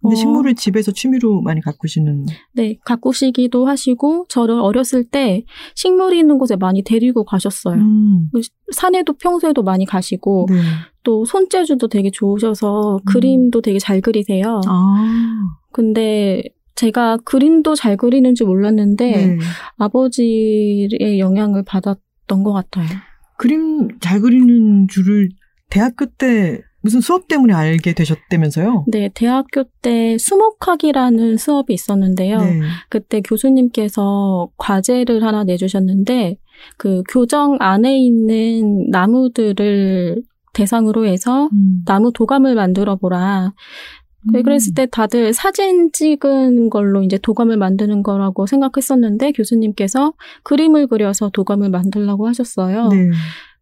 근데 어. 식물을 집에서 취미로 많이 가꾸시는. 네, 가꾸시기도 하시고, 저를 어렸을 때 식물이 있는 곳에 많이 데리고 가셨어요. 음. 산에도 평소에도 많이 가시고 네. 또 손재주도 되게 좋으셔서 음. 그림도 되게 잘 그리세요. 아. 근데 제가 그림도 잘 그리는 줄 몰랐는데 네. 아버지의 영향을 받았던 것 같아요. 그림 잘 그리는 줄을 대학교 때 무슨 수업 때문에 알게 되셨다면서요? 네, 대학교 때 수목학이라는 수업이 있었는데요. 네. 그때 교수님께서 과제를 하나 내주셨는데 그 교정 안에 있는 나무들을 대상으로 해서 음. 나무 도감을 만들어 보라. 네, 음. 그랬을 때 다들 사진 찍은 걸로 이제 도감을 만드는 거라고 생각했었는데 교수님께서 그림을 그려서 도감을 만들라고 하셨어요. 네.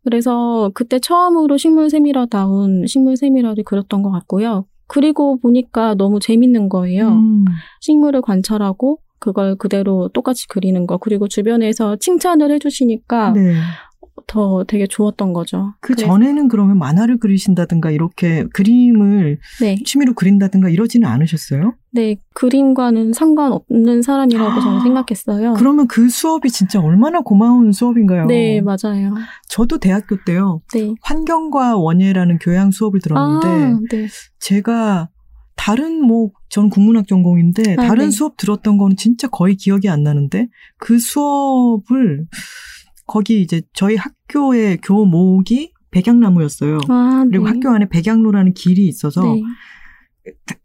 그래서 그때 처음으로 식물 세미라다운 식물 세미라를 그렸던 것 같고요. 그리고 보니까 너무 재밌는 거예요. 음. 식물을 관찰하고 그걸 그대로 똑같이 그리는 거. 그리고 주변에서 칭찬을 해주시니까 네. 더 되게 좋았던 거죠. 그 전에는 그러면 만화를 그리신다든가 이렇게 그림을 네, 취미로 그린다든가 이러지는 않으셨어요? 네 그림과는 상관없는 사람이라고 저는 아, 생각했어요. 그러면 그 수업이 진짜 얼마나 고마운 수업인가요? 네, 맞아요. 저도 대학교 때요. 네. 환경과 원예라는 교양 수업을 들었는데 아, 네. 제가 다른 뭐전 국문학 전공인데 아, 다른 네. 수업 들었던 거는 진짜 거의 기억이 안 나는데 그 수업을 거기 이제 저희 학교의 교목이 백양나무였어요. 아, 그리고 네. 학교 안에 백양로라는 길이 있어서 네.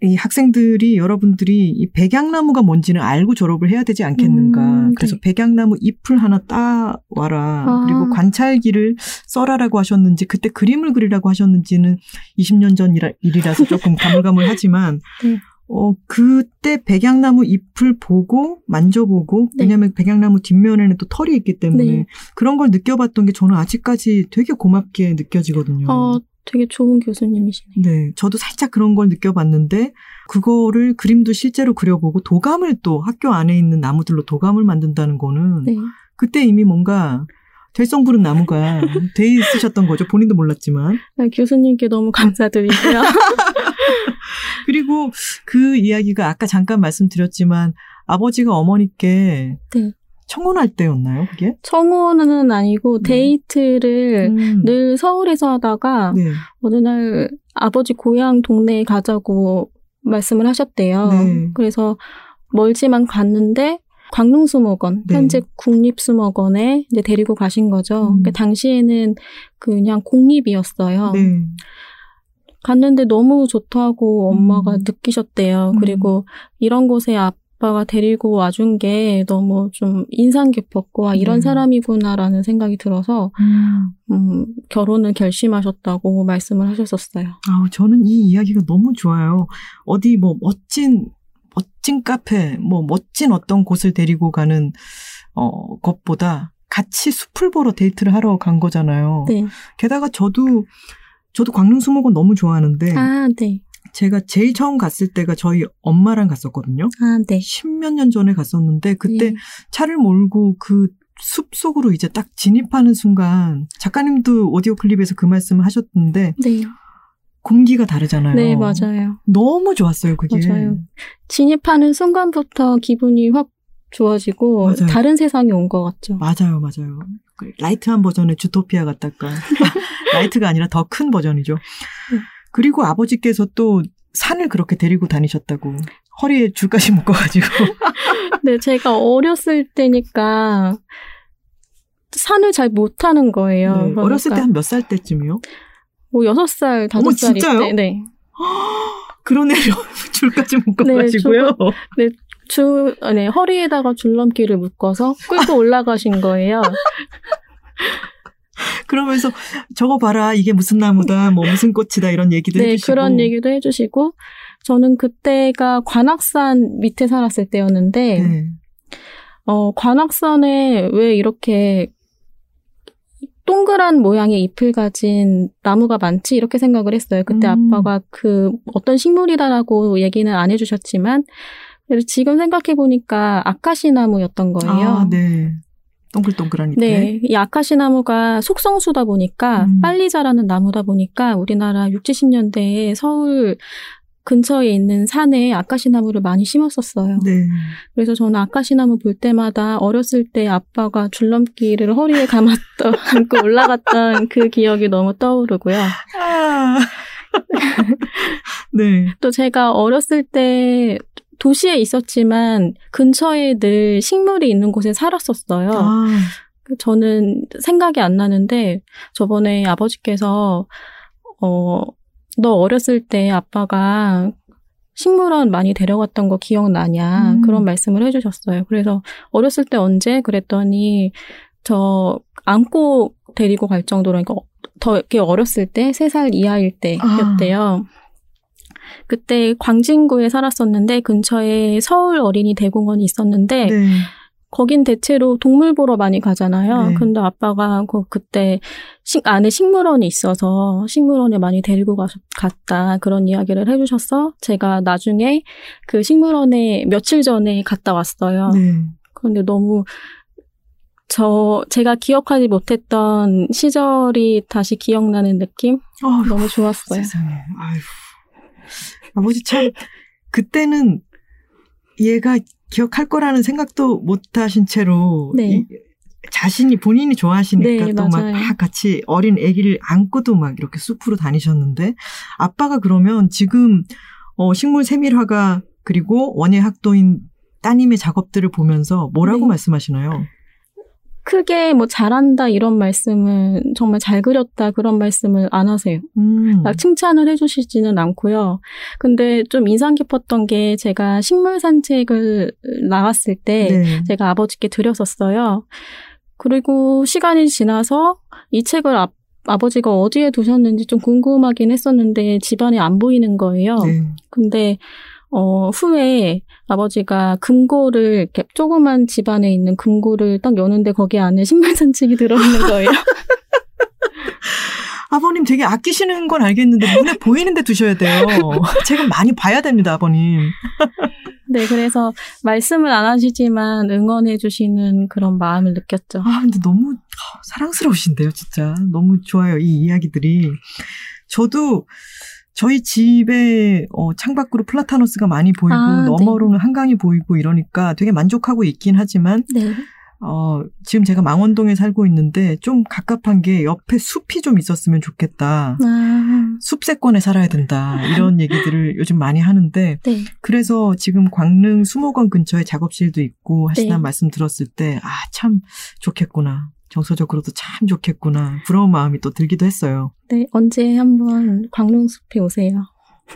이 학생들이 여러분들이 이 백양나무가 뭔지는 알고 졸업을 해야 되지 않겠는가. 음, 그래서 네. 백양나무 잎을 하나 따 와라. 아. 그리고 관찰기를 써라라고 하셨는지 그때 그림을 그리라고 하셨는지는 20년 전 일이라- 일이라서 조금 가물가물하지만 네. 어, 그때 백양나무 잎을 보고 만져보고 네. 왜냐하면 백양나무 뒷면에는 또 털이 있기 때문에 네. 그런 걸 느껴봤던 게 저는 아직까지 되게 고맙게 느껴지거든요. 어, 되게 좋은 교수님이시네요. 네, 저도 살짝 그런 걸 느껴봤는데 그거를 그림도 실제로 그려보고 도감을 또 학교 안에 있는 나무들로 도감을 만든다는 거는 네. 그때 이미 뭔가 될성 부른 나무가 돼 있으셨던 거죠. 본인도 몰랐지만. 아, 교수님께 너무 감사드리고요. 그리고 그 이야기가 아까 잠깐 말씀드렸지만 아버지가 어머니께 네. 청혼할 때였나요, 그게? 청혼은 아니고 네. 데이트를 음. 늘 서울에서 하다가 네. 어느 날 아버지 고향 동네에 가자고 말씀을 하셨대요. 네. 그래서 멀지만 갔는데 광릉수목원, 네. 현재 국립수목원에 이제 데리고 가신 거죠. 음. 그러니까 당시에는 그냥 공립이었어요. 네. 갔는데 너무 좋다고 엄마가 음. 느끼셨대요. 음. 그리고 이런 곳에 아빠가 데리고 와준 게 너무 좀 인상 깊었고, 아, 이런 네. 사람이구나라는 생각이 들어서, 음. 음, 결혼을 결심하셨다고 말씀을 하셨었어요. 아우, 저는 이 이야기가 너무 좋아요. 어디 뭐 멋진, 멋진 카페, 뭐 멋진 어떤 곳을 데리고 가는, 어, 것보다 같이 숲을 보러 데이트를 하러 간 거잖아요. 네. 게다가 저도, 저도 광릉 수목원 너무 좋아하는데, 아, 네. 제가 제일 처음 갔을 때가 저희 엄마랑 갔었거든요. 아, 네. 십몇 년 전에 갔었는데, 그때 네. 차를 몰고 그 숲 속으로 이제 딱 진입하는 순간, 작가님도 오디오 클립에서 그 말씀을 하셨는데, 네. 공기가 다르잖아요. 네, 맞아요. 너무 좋았어요, 그게. 맞아요. 진입하는 순간부터 기분이 확 좋아지고, 맞아요. 다른 세상이 온 것 같죠. 맞아요, 맞아요. 그 light한 버전의 주토피아 같달까. light가 아니라 더 큰 버전이죠. 그리고 아버지께서 또 산을 그렇게 데리고 다니셨다고. 허리에 줄까지 묶어가지고. 네, 제가 어렸을 때니까 산을 잘 못 타는 거예요. 네, 어렸을 때 그러니까 한몇 살 때쯤이요? 뭐 여섯 살, 다섯 진짜요? 때, 네. 그런 애를 줄까지 묶어가지고요. 주, 아, 네, 허리에다가 줄넘기를 묶어서 끌고 올라가신 거예요. 그러면서 저거 봐라 이게 무슨 나무다 뭐 무슨 꽃이다 이런 얘기도 네, 해주시고 그런 얘기도 해주시고, 저는 그때가 관악산 밑에 살았을 때였는데, 네. 어, 관악산에 왜 이렇게 동그란 모양의 잎을 가진 나무가 많지? 이렇게 생각을 했어요. 그때 음. 아빠가 그 어떤 식물이다라고 얘기는 안 해주셨지만, 지금 생각해 보니까 아카시 나무였던 거예요. 아, 네. 동글동글한 잎에. 네, 이 아카시 나무가 속성수다 보니까 음. 빨리 자라는 나무다 보니까 우리나라 6, 70년대에 서울 근처에 있는 산에 아카시 나무를 많이 심었었어요. 네. 그래서 저는 아카시 나무 볼 때마다 어렸을 때 아빠가 줄넘기를 허리에 감았던 감고 올라갔던 그 기억이 너무 떠오르고요. 아. 네. 또 제가 어렸을 때 도시에 있었지만 근처에 늘 식물이 있는 곳에 살았었어요. 아. 저는 생각이 안 나는데 저번에 아버지께서 어, 너 어렸을 때 아빠가 식물원 많이 데려갔던 거 기억나냐 음. 그런 말씀을 해주셨어요. 그래서 어렸을 때 언제 그랬더니 저 안고 데리고 갈 정도로 그러니까 더 이렇게 어렸을 때 세 살 이하일 때였대요. 그때 광진구에 살았었는데 근처에 서울 어린이 대공원이 있었는데 네. 거긴 대체로 동물 보러 많이 가잖아요. 네. 근데 아빠가 그 그때 식, 안에 식물원이 있어서 식물원에 많이 데리고 가, 갔다 그런 이야기를 해주셔서 제가 나중에 그 식물원에 며칠 전에 갔다 왔어요. 네. 그런데 너무 저 제가 기억하지 못했던 시절이 다시 기억나는 느낌 어휴, 너무 좋았어요. 세상에. 아휴. 아버지 참 그때는 얘가 기억할 거라는 생각도 못 하신 채로 네. 이- 자신이 본인이 좋아하시니까 네, 또 막. 같이 어린 아기를 안고도 막 이렇게 숲으로 다니셨는데 아빠가 그러면 지금 어, 식물 세밀화가 그리고 원예 학도인 따님의 작업들을 보면서 뭐라고 네. 말씀하시나요? 크게 뭐 잘한다 이런 말씀은 정말 잘 그렸다 그런 말씀을 안 하세요. 음. 막 칭찬을 해주시지는 않고요. 근데 좀 인상 깊었던 게 제가 식물 산책을 나갔을 때 네. 제가 아버지께 드렸었어요. 그리고 시간이 지나서 이 책을 아, 아버지가 어디에 두셨는지 좀 궁금하긴 했었는데 집안에 안 보이는 거예요. 네. 근데 어, 후에 아버지가 금고를, 이렇게 조그만 집 안에 있는 금고를 딱 여는데 거기 안에 식물 산책이 들어있는 거예요. 아버님 되게 아끼시는 건 알겠는데 눈에 보이는데 두셔야 돼요. 제가 많이 봐야 됩니다, 아버님. 네, 그래서 말씀을 안 하시지만 응원해 주시는 그런 마음을 느꼈죠. 아, 근데 너무 사랑스러우신데요, 진짜. 너무 좋아요, 이 이야기들이. 저도 저희 집에 어, 창밖으로 플라타노스가 많이 보이고 아, 네. 너머로는 한강이 보이고 이러니까 되게 만족하고 있긴 하지만 네. 어, 지금 제가 망원동에 살고 있는데 좀 갑갑한 게 옆에 숲이 좀 있었으면 좋겠다. 아, 숲세권에 살아야 된다. 이런 얘기들을 요즘 많이 하는데 네. 그래서 지금 광릉 수목원 근처에 작업실도 있고 하시다는 네. 말씀 들었을 때 아, 참 좋겠구나. 정서적으로도 참 좋겠구나. 부러운 마음이 또 들기도 했어요. 네, 언제 한번 광릉숲에 오세요.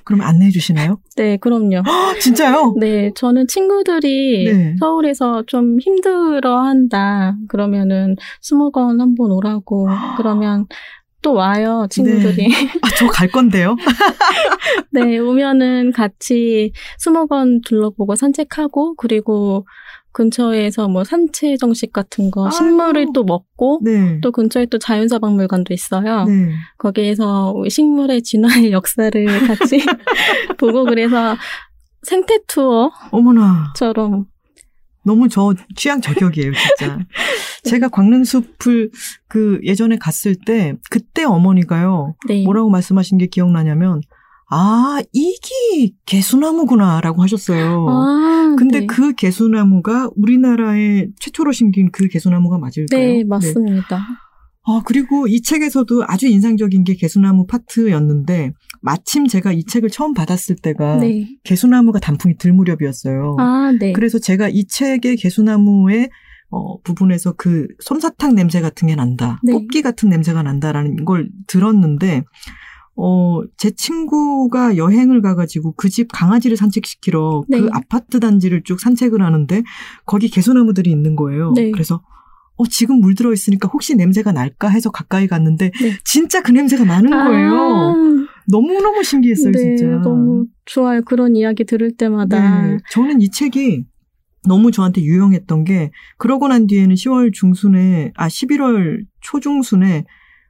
그럼 안내해 주시나요? 네, 그럼요. 아, 진짜요? 네, 저는 친구들이 네. 서울에서 좀 힘들어 한다. 그러면은 수목원 한번 오라고. 그러면 또 와요, 친구들이. 아, 저 갈 건데요. 네, 오면은 같이 수목원 둘러보고 산책하고, 그리고 근처에서 뭐 산채 정식 같은 거. 식물을 또 먹고, 네. 또 근처에 또 자연사 박물관도 있어요. 네. 거기에서 식물의 진화의 역사를 같이 보고 그래서 생태 투어처럼 어머나. 너무 저 취향 저격이에요, 진짜. 제가 광릉숲을 그 예전에 갔을 때 그때 어머니가요. 네. 뭐라고 말씀하신 게 기억나냐면 아, 이게 개수나무구나 라고 하셨어요. 아, 근데 네. 그 개수나무가 우리나라에 최초로 심긴 그 개수나무가 맞을까요? 네, 맞습니다. 아, 그리고 이 책에서도 아주 인상적인 게 개수나무 파트였는데 마침 제가 이 책을 처음 받았을 때가 네. 개수나무가 단풍이 들 무렵이었어요. 아, 네. 그래서 제가 이 책의 개수나무의 어, 부분에서 그 솜사탕 냄새 같은 게 난다. 네. 뽑기 같은 냄새가 난다라는 걸 들었는데 어, 제 친구가 여행을 가가지고 그 집 강아지를 산책시키러 네. 그 아파트 단지를 쭉 산책을 하는데 거기 개소나무들이 있는 거예요. 네. 그래서 어, 지금 물들어 있으니까 혹시 냄새가 날까 해서 가까이 갔는데 네. 진짜 그 냄새가 나는 거예요. 아, 너무너무 신기했어요, 네, 진짜. 너무 좋아요. 그런 이야기 들을 때마다. 네. 저는 이 책이 너무 저한테 유용했던 게 그러고 난 뒤에는 10월 중순에 아 11월 초중순에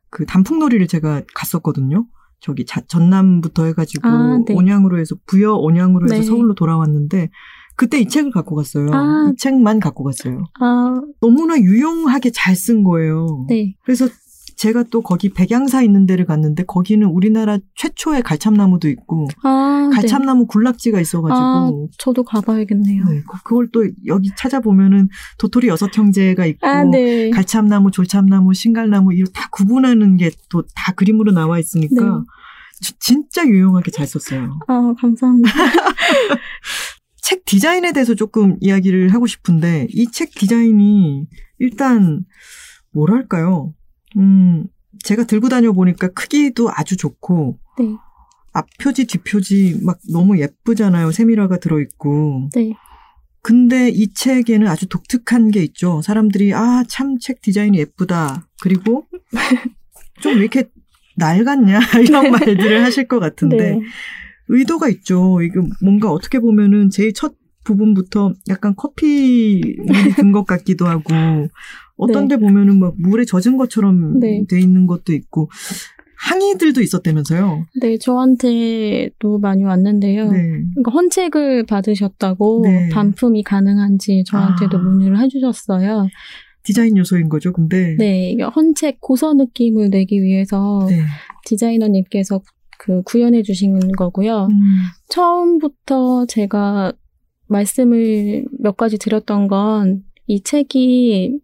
그 단풍놀이를 제가 갔었거든요. 저기 자- 전남부터 해가지고 아, 네. 온양으로 해서 부여 온양으로 해서 네. 서울로 돌아왔는데 그때 이 책을 갖고 갔어요. 아. 이 책만 갖고 갔어요. 아, 너무나 유용하게 잘 쓴 거예요. 네. 그래서 제가 또 거기 백양사 있는 데를 갔는데 거기는 우리나라 최초의 갈참나무도 있고 아, 네. 갈참나무 군락지가 있어가지고 아, 저도 가봐야겠네요. 네, 그- 그걸 또 여기 찾아보면은 도토리 여섯 형제가 있고 아, 네. 갈참나무, 졸참나무, 신갈나무 이거 다 구분하는 게 또 다 그림으로 나와 있으니까 네. 지- 진짜 유용하게 잘 썼어요. 아, 감사합니다. 책 디자인에 대해서 조금 이야기를 하고 싶은데 이 책 디자인이 일단 뭐랄까요? 음, 제가 들고 다녀 보니까 크기도 아주 좋고 네. 앞 표지 뒷 표지 막 너무 예쁘잖아요. 세미라가 들어 있고. 네. 근데 이 책에는 아주 독특한 게 있죠. 사람들이 아 참 책 디자인이 예쁘다. 그리고 좀 왜 이렇게 낡았냐 이런 말들을 하실 것 같은데 네. 의도가 있죠. 이게 뭔가 어떻게 보면은 제일 첫 부분부터 약간 커피 든 것 같기도 하고 어떤 데 보면은 막 물에 젖은 것처럼 네. 돼 있는 것도 있고 항의들도 있었다면서요. 네, 저한테도 많이 왔는데요. 네. 그러니까 헌책을 받으셨다고 네. 반품이 가능한지 저한테도 아. 문의를 해주셨어요. 디자인 요소인 거죠. 근데 네, 헌책 고서 느낌을 내기 위해서 네. 디자이너님께서 그 구현해 주신 거고요. 음, 처음부터 제가 말씀을 몇 가지 드렸던 건 이 책이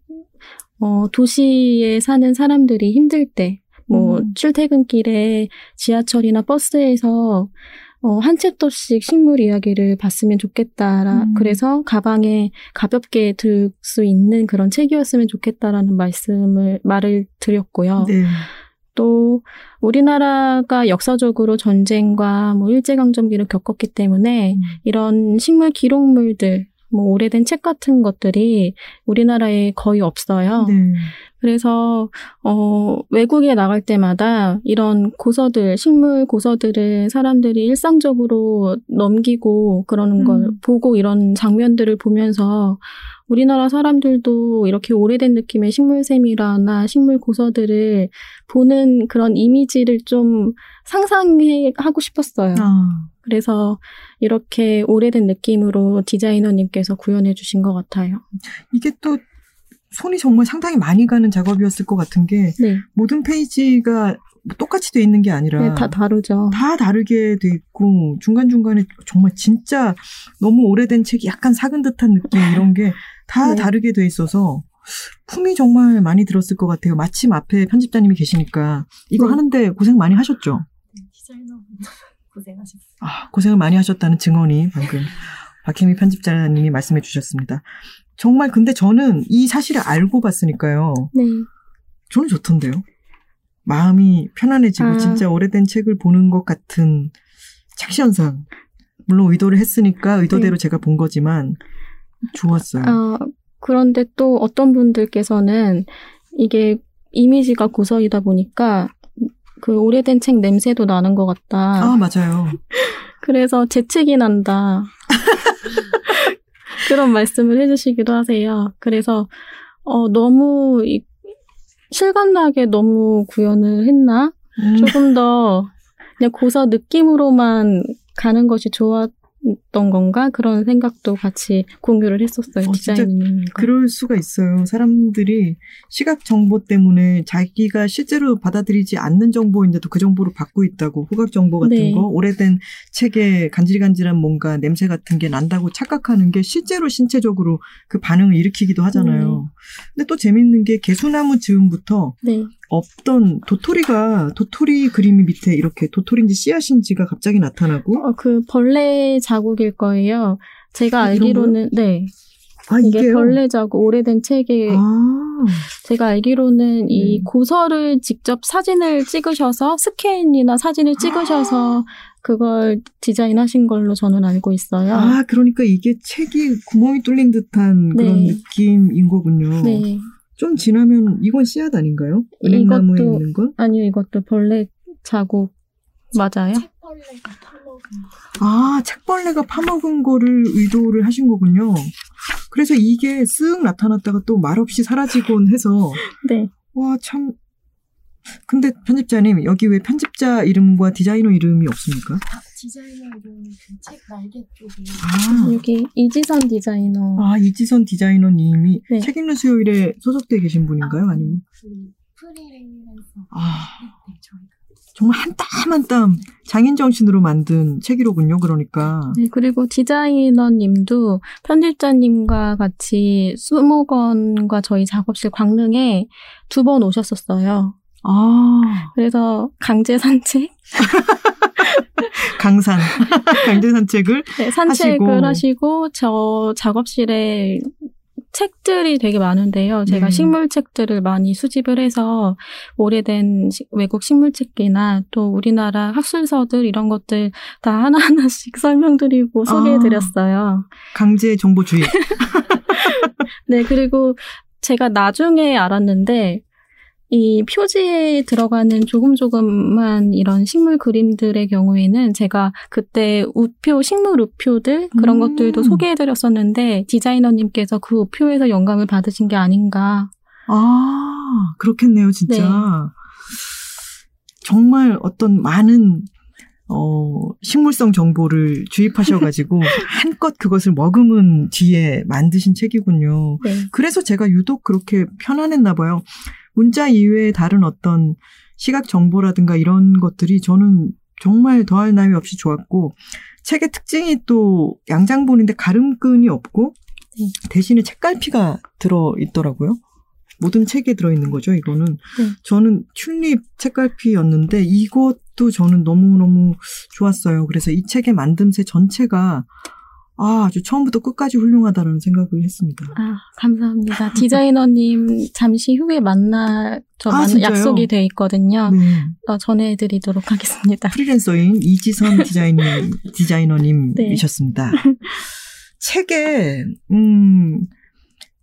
어, 도시에 사는 사람들이 힘들 때, 뭐, 음. 출퇴근길에 지하철이나 버스에서 어, 한 챕터씩 식물 이야기를 봤으면 좋겠다라. 음. 그래서 가방에 가볍게 들 수 있는 그런 책이었으면 좋겠다라는 말씀을, 말을 드렸고요. 네. 또 우리나라가 역사적으로 전쟁과 뭐 일제강점기를 겪었기 때문에 음. 이런 식물 기록물들 뭐 오래된 책 같은 것들이 우리나라에 거의 없어요. 네. 그래서 어 외국에 나갈 때마다 이런 고서들, 식물 고서들을 사람들이 일상적으로 넘기고 그러는 걸 음. 보고 이런 장면들을 보면서 우리나라 사람들도 이렇게 오래된 느낌의 식물샘이라나 식물 고서들을 보는 그런 이미지를 좀 상상해 하고 싶었어요. 아, 그래서 이렇게 오래된 느낌으로 디자이너님께서 구현해 주신 것 같아요. 이게 또 손이 정말 상당히 많이 가는 작업이었을 것 같은 게 네, 모든 페이지가 뭐 똑같이 돼 있는 게 아니라 네, 다 다르죠. 다 다르게 돼 있고 중간 중간에 정말 진짜 너무 오래된 책이 약간 사근 듯한 느낌 이런 게 다 네. 다르게 돼 있어서 품이 정말 많이 들었을 것 같아요. 마침 앞에 편집자님이 계시니까 이거 네. 하는데 고생 많이 하셨죠? 디자이너분들 고생하셨어요. 아, 고생을 많이 하셨다는 증언이 방금 박혜미 편집자님이 말씀해 주셨습니다. 정말 근데 저는 이 사실을 알고 봤으니까요. 네, 저는 좋던데요. 마음이 편안해지고 아. 진짜 오래된 책을 보는 것 같은 착시 현상. 물론 의도를 했으니까 의도대로 네. 제가 본 거지만 좋았어요. 어, 그런데 또 어떤 분들께서는 이게 이미지가 고서이다 보니까 그 오래된 책 냄새도 나는 것 같다. 아, 맞아요. 그래서 재채기 난다. 그런 말씀을 해주시기도 하세요. 그래서 어, 너무 이- 실감나게 너무 구현을 했나? 음, 조금 더 그냥 고서 느낌으로만 가는 것이 좋았 던 건가? 그런 생각도 같이 공유를 했었어요. 어, 진짜 디자이너님과. 그럴 수가 있어요. 사람들이 시각 정보 때문에 자기가 실제로 받아들이지 않는 정보인데도 그 정보를 받고 있다고 후각 정보 같은 네. 거 오래된 책에 간질간질한 뭔가 냄새 같은 게 난다고 착각하는 게 실제로 신체적으로 그 반응을 일으키기도 하잖아요. 근데 또 재밌는 게 개수나무 즈음부터 네. 없던 도토리가 도토리 그림이 밑에 이렇게 도토리인지 씨앗인지가 갑자기 나타나고 어, 그 벌레 자국일 거예요. 제가 아, 알기로는 네 아 이게? 벌레 자국 오래된 책에 아, 제가 알기로는 이 네. 고서를 직접 사진을 찍으셔서 스캔이나 사진을 찍으셔서 그걸 디자인하신 걸로 저는 알고 있어요. 아 그러니까 이게 책이 구멍이 뚫린 듯한 그런 네. 느낌인 거군요. 네. 좀 지나면 이건 씨앗 아닌가요? 은행나무에 이것도- 있는 건? 아니요, 이것도 벌레 자국 맞아요? 책벌레가 아, 책벌레가 파먹은 거를 의도를 하신 거군요. 그래서 이게 쓱 나타났다가 또 말없이 사라지곤 해서 네. 와, 참. 근데 편집자님, 여기 왜 편집자 이름과 디자이너 이름이 없습니까? 디자이너 이름 그책 날개 쪽에 아, 여기 이지선 디자이너. 아 이지선 디자이너님이 네. 책 읽는 수요일에 소속돼 계신 분인가요? 아니면? 그 프리랜서 아, 네, 저희가 정말 한 땀 한 땀 장인 정신으로 만든 책이로군요. 그러니까. 네, 그리고 디자이너님도 편집자님과 같이 수목원과 저희 작업실 광릉에 두 번 오셨었어요. 아, 그래서 강제 산책, 강산 강제 산책을 네, 산책을 하시고. 하시고. 저 작업실에 책들이 되게 많은데요. 제가 네. 식물 책들을 많이 수집을 해서 오래된 시- 외국 식물 책이나 또 우리나라 학술서들 이런 것들 다 하나하나씩 설명드리고 소개해드렸어요. 강제 정보주의. 네, 그리고 제가 나중에 알았는데, 이 표지에 들어가는 조금 조금만 이런 식물 그림들의 경우에는 제가 그때 우표, 식물 우표들 그런 음. 것들도 소개해드렸었는데 디자이너님께서 그 우표에서 영감을 받으신 게 아닌가. 아, 그렇겠네요, 진짜. 네. 정말 어떤 많은 어, 식물성 정보를 주입하셔가지고 한껏 그것을 머금은 뒤에 만드신 책이군요. 네. 그래서 제가 유독 그렇게 편안했나 봐요. 문자 이외에 다른 어떤 시각 정보라든가 이런 것들이 저는 정말 더할 나위 없이 좋았고 책의 특징이 또 양장본인데 가름끈이 없고 네. 대신에 책갈피가 들어 있더라고요. 모든 책에 들어 있는 거죠. 이거는 네. 저는 튤립 책갈피였는데 이것도 저는 너무 너무 좋았어요. 그래서 이 책의 만듦새 전체가 아, 아주 처음부터 끝까지 훌륭하다는 생각을 했습니다. 아, 감사합니다. 디자이너님 잠시 후에 만나, 저 아, 만-? 약속이 돼 있거든요. 네. 어, 전해드리도록 하겠습니다. 프리랜서인 이지선 디자이너, 디자이너님이셨습니다. 책에 음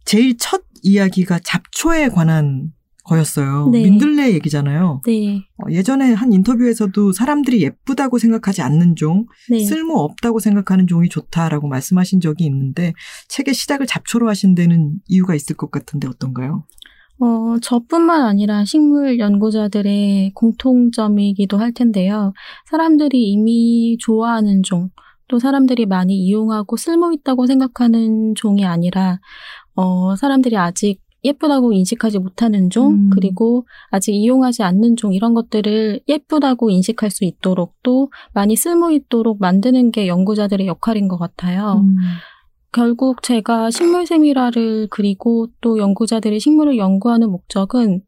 제일 첫 이야기가 잡초에 관한 거였어요. 네. 민들레 얘기잖아요. 네, 어, 예전에 한 인터뷰에서도 사람들이 예쁘다고 생각하지 않는 종, 네. 쓸모 없다고 생각하는 종이 좋다라고 말씀하신 적이 있는데 책의 시작을 잡초로 하신 데는 이유가 있을 것 같은데 어떤가요? 어, 저뿐만 아니라 식물 연구자들의 공통점이기도 할 텐데요. 사람들이 이미 좋아하는 종, 또 사람들이 많이 이용하고 쓸모 있다고 생각하는 종이 아니라, 어, 사람들이 아직 예쁘다고 인식하지 못하는 종, 음. 그리고 아직 이용하지 않는 종, 이런 것들을 예쁘다고 인식할 수 있도록 또 많이 쓸모 있도록 만드는 게 연구자들의 역할인 것 같아요. 음. 결국 제가 식물 세미라를 그리고 또 연구자들이 식물을 연구하는 목적은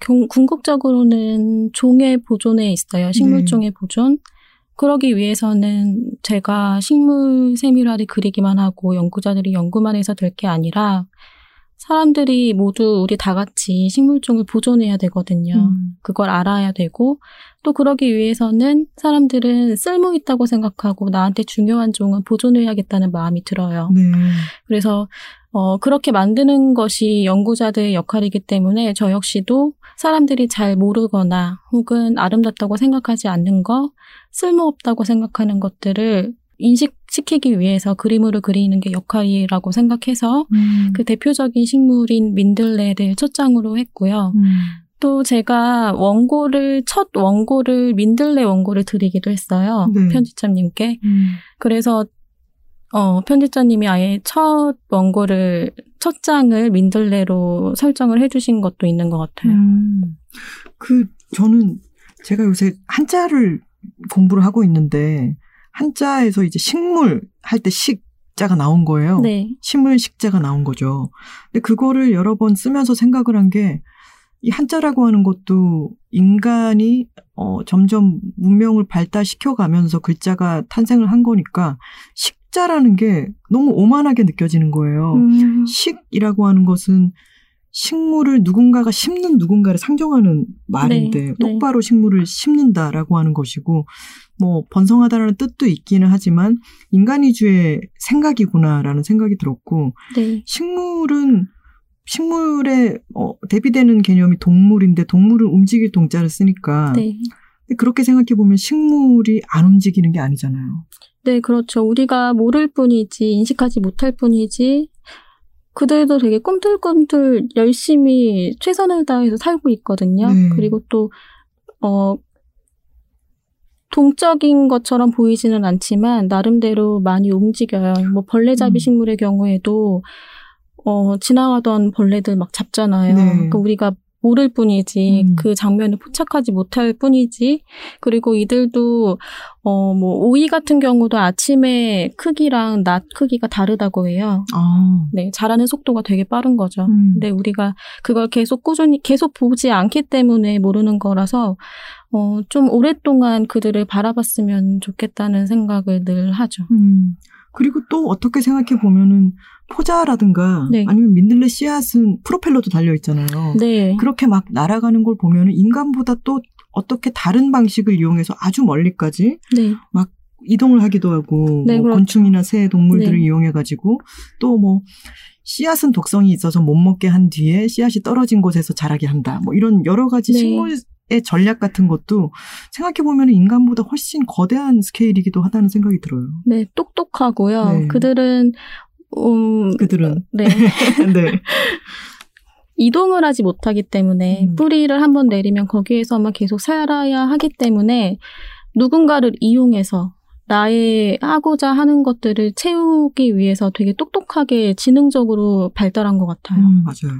경- 궁극적으로는 종의 보존에 있어요. 식물종의 보존. 그러기 위해서는 제가 식물 세미라를 그리기만 하고 연구자들이 연구만 해서 될 게 아니라 사람들이 모두 우리 다 같이 식물종을 보존해야 되거든요. 음. 그걸 알아야 되고 또 그러기 위해서는 사람들은 쓸모 있다고 생각하고 나한테 중요한 종은 보존해야겠다는 마음이 들어요. 네. 그래서 어, 그렇게 만드는 것이 연구자들의 역할이기 때문에 저 역시도 사람들이 잘 모르거나 혹은 아름답다고 생각하지 않는 거, 쓸모없다고 생각하는 것들을 인식시키기 위해서 그림으로 그리는 게 역할이라고 생각해서 음. 그 대표적인 식물인 민들레를 첫 장으로 했고요. 음. 또 제가 원고를 첫 원고를 민들레 원고를 드리기도 했어요. 네. 편집자님께. 음. 그래서 어, 편집자님이 아예 첫 원고를 첫 장을 민들레로 설정을 해 주신 것도 있는 것 같아요. 음. 그 저는 제가 요새 한자를 공부를 하고 있는데 한자에서 이제 식물 할 때 식 자가 나온 거예요. 네, 식물 식자가 나온 거죠. 근데 그거를 여러 번 쓰면서 생각을 한 게 이 한자라고 하는 것도 인간이 어 점점 문명을 발달시켜 가면서 글자가 탄생을 한 거니까 식자라는 게 너무 오만하게 느껴지는 거예요. 음, 식이라고 하는 것은 식물을 누군가가 심는 누군가를 상정하는 말인데 네, 네. 똑바로 식물을 심는다라고 하는 것이고 뭐 번성하다라는 뜻도 있기는 하지만 인간이주의 생각이구나라는 생각이 들었고 네, 식물은 식물에 어, 대비되는 개념이 동물인데 동물을 움직일 동자를 쓰니까 네. 그렇게 생각해 보면 식물이 안 움직이는 게 아니잖아요. 네, 그렇죠. 우리가 모를 뿐이지, 인식하지 못할 뿐이지, 그들도 되게 꿈틀꿈틀 열심히 최선을 다해서 살고 있거든요. 네. 그리고 또, 어, 동적인 것처럼 보이지는 않지만, 나름대로 많이 움직여요. 뭐, 벌레잡이 음. 식물의 경우에도, 어, 지나가던 벌레들 막 잡잖아요. 네. 그러니까 우리가 모를 뿐이지, 음. 그 장면을 포착하지 못할 뿐이지, 그리고 이들도, 어, 뭐, 오이 같은 경우도 아침에 크기랑 낮 크기가 다르다고 해요. 아, 네, 자라는 속도가 되게 빠른 거죠. 음. 근데 우리가 그걸 계속 꾸준히, 계속 보지 않기 때문에 모르는 거라서, 어, 좀 오랫동안 그들을 바라봤으면 좋겠다는 생각을 늘 하죠. 음. 그리고 또 어떻게 생각해 보면은 포자라든가 네. 아니면 민들레 씨앗은 프로펠러도 달려 있잖아요. 네. 그렇게 막 날아가는 걸 보면은 인간보다 또 어떻게 다른 방식을 이용해서 아주 멀리까지 네. 이동을 하기도 하고 네, 뭐 그렇죠. 곤충이나 새 동물들을 네. 이용해 가지고 또 뭐 씨앗은 독성이 있어서 못 먹게 한 뒤에 씨앗이 떨어진 곳에서 자라게 한다. 뭐 이런 여러 가지 네. 식물 의 전략 같은 것도 생각해 보면 인간보다 훨씬 거대한 스케일이기도 하다는 생각이 들어요. 네, 똑똑하고요. 네. 그들은, 음, 그들은 네. 네. 이동을 하지 못하기 때문에 음. 뿌리를 한번 내리면 거기에서만 계속 살아야 하기 때문에 누군가를 이용해서 나의 하고자 하는 것들을 채우기 위해서 되게 똑똑하게 지능적으로 발달한 것 같아요. 음, 맞아요.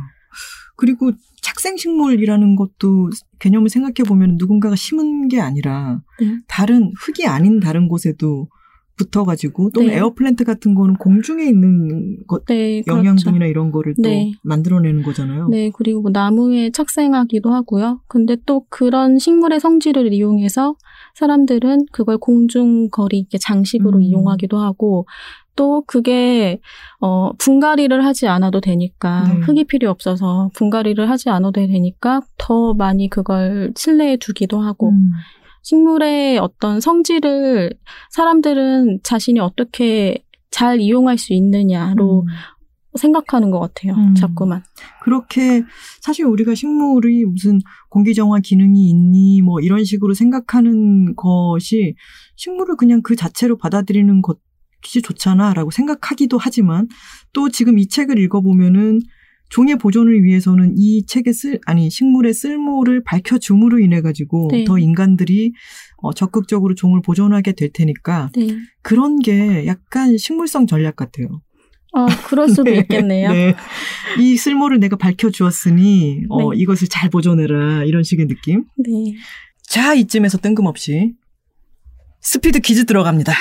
그리고 착생식물이라는 것도 개념을 생각해 보면 누군가가 심은 게 아니라 네. 다른 흙이 아닌 다른 곳에도 붙어가지고 또는 네. 에어플랜트 같은 거는 공중에 있는 것 네, 그렇죠. 영양분이나 이런 거를 또 네. 만들어내는 거잖아요. 네, 그리고 뭐 나무에 착생하기도 하고요. 근데 또 그런 식물의 성질을 이용해서 사람들은 그걸 공중거리 이렇게 장식으로 음. 이용하기도 하고 또 그게 어 분갈이를 하지 않아도 되니까 네. 흙이 필요 없어서 분갈이를 하지 않아도 되니까 더 많이 그걸 실내에 두기도 하고 음, 식물의 어떤 성질을 사람들은 자신이 어떻게 잘 이용할 수 있느냐로 음. 생각하는 것 같아요. 음. 자꾸만. 그렇게 사실 우리가 식물이 무슨 공기 정화 기능이 있니 뭐 이런 식으로 생각하는 것이 식물을 그냥 그 자체로 받아들이는 것 이 좋잖아라고 생각하기도 하지만 또 지금 이 책을 읽어보면은 종의 보존을 위해서는 이 책의 쓸 아니 식물의 쓸모를 밝혀줌으로 인해 가지고 네. 더 인간들이 어, 적극적으로 종을 보존하게 될 테니까 네. 그런 게 약간 식물성 전략 같아요. 어, 그럴 수도 네. 있겠네요. 네. 이 쓸모를 내가 밝혀주었으니 어, 네. 이것을 잘 보존해라 이런 식의 느낌. 네. 자 이쯤에서 뜬금없이 스피드 퀴즈 들어갑니다.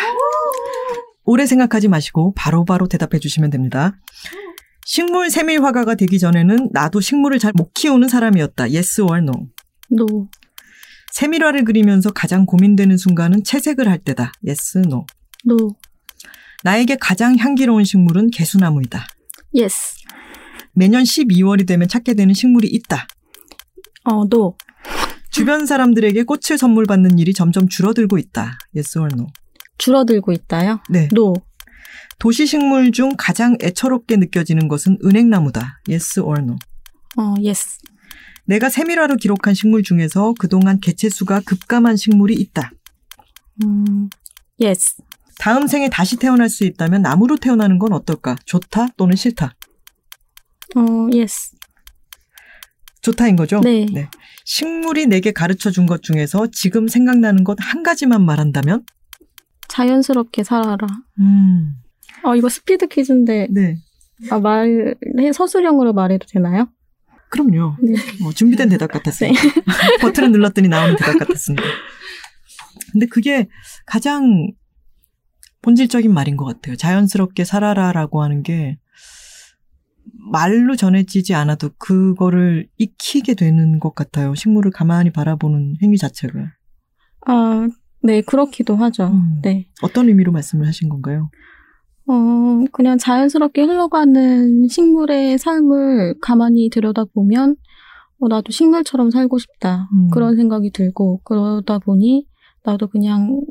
오래 생각하지 마시고 바로 바로 대답해 주시면 됩니다. 식물 세밀 화가가 되기 전에는 나도 식물을 잘 못 키우는 사람이었다. Yes or no. No. 세밀화를 그리면서 가장 고민되는 순간은 채색을 할 때다. Yes, no. No. 나에게 가장 향기로운 식물은 계수나무이다. Yes. 매년 12월이 되면 찾게 되는 식물이 있다. 어, no. 주변 사람들에게 꽃을 선물 받는 일이 점점 줄어들고 있다. Yes or no. 줄어들고 있다요? 네. No. 도시 식물 중 가장 애처롭게 느껴지는 것은 은행나무다. Yes or no. 어, yes. 내가 세밀화로 기록한 식물 중에서 그동안 개체 수가 급감한 식물이 있다. 음, yes. 다음 생에 다시 태어날 수 있다면 나무로 태어나는 건 어떨까? 좋다 또는 싫다? 어, yes. 좋다인 거죠? 네. 식물이 내게 가르쳐 준 것 중에서 지금 생각나는 것 한 가지만 말한다면? 자연스럽게 살아라. 음, 어, 이거 스피드 퀴즈인데, 네. 아, 말, 해, 서술형으로 말해도 되나요? 그럼요. 네. 어, 준비된 대답 같았어요. 버튼을 눌렀더니 나오는 대답 같았습니다. 근데 그게 가장 본질적인 말인 것 같아요. 자연스럽게 살아라라고 하는 게 말로 전해지지 않아도 그거를 익히게 되는 것 같아요. 식물을 가만히 바라보는 행위 자체가. 아, 네, 그렇기도 하죠. 음. 네. 어떤 의미로 말씀을 하신 건가요? 어, 그냥 자연스럽게 흘러가는 식물의 삶을 가만히 들여다보면, 어, 나도 식물처럼 살고 싶다. 음. 그런 생각이 들고, 그러다 보니, 나도 그냥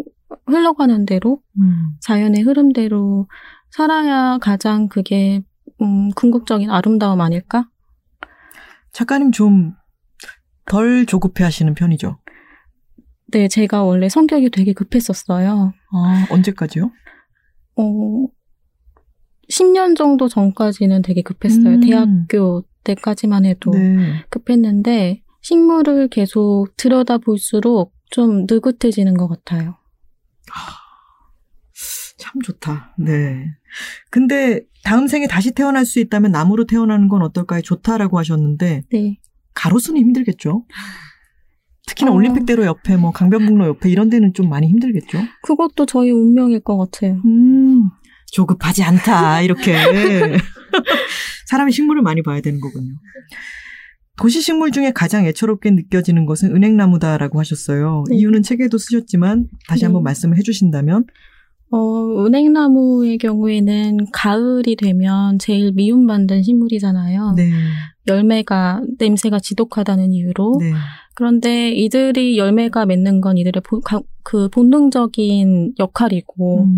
흘러가는 대로, 음. 자연의 흐름대로 살아야 가장 그게, 음, 궁극적인 아름다움 아닐까? 작가님 좀 덜 조급해 하시는 편이죠. 네, 제가 원래 성격이 되게 급했었어요. 아, 언제까지요? 어, 10년 정도 전까지는 되게 급했어요. 음. 대학교 때까지만 해도. 네. 급했는데 식물을 계속 들여다 볼수록 좀 느긋해지는 것 같아요. 참 좋다. 네. 근데 다음 생에 다시 태어날 수 있다면 나무로 태어나는 건 어떨까요? 좋다라고 하셨는데 네. 가로수는 힘들겠죠. 특히나 어. 올림픽대로 옆에 뭐 강변북로 옆에 이런 데는 좀 많이 힘들겠죠. 그것도 저희 운명일 것 같아요. 음. 조급하지 않다. 이렇게 사람이 식물을 많이 봐야 되는 거군요. 도시 식물 중에 가장 애처롭게 느껴지는 것은 은행나무다라고 하셨어요. 네. 이유는 책에도 쓰셨지만 다시 네. 한번 말씀을 해주신다면 어, 은행나무의 경우에는 가을이 되면 제일 미움받는 식물이잖아요. 네, 열매가 냄새가 지독하다는 이유로. 네, 그런데 이들이 열매가 맺는 건 이들의 보- 가- 그 본능적인 역할이고 음,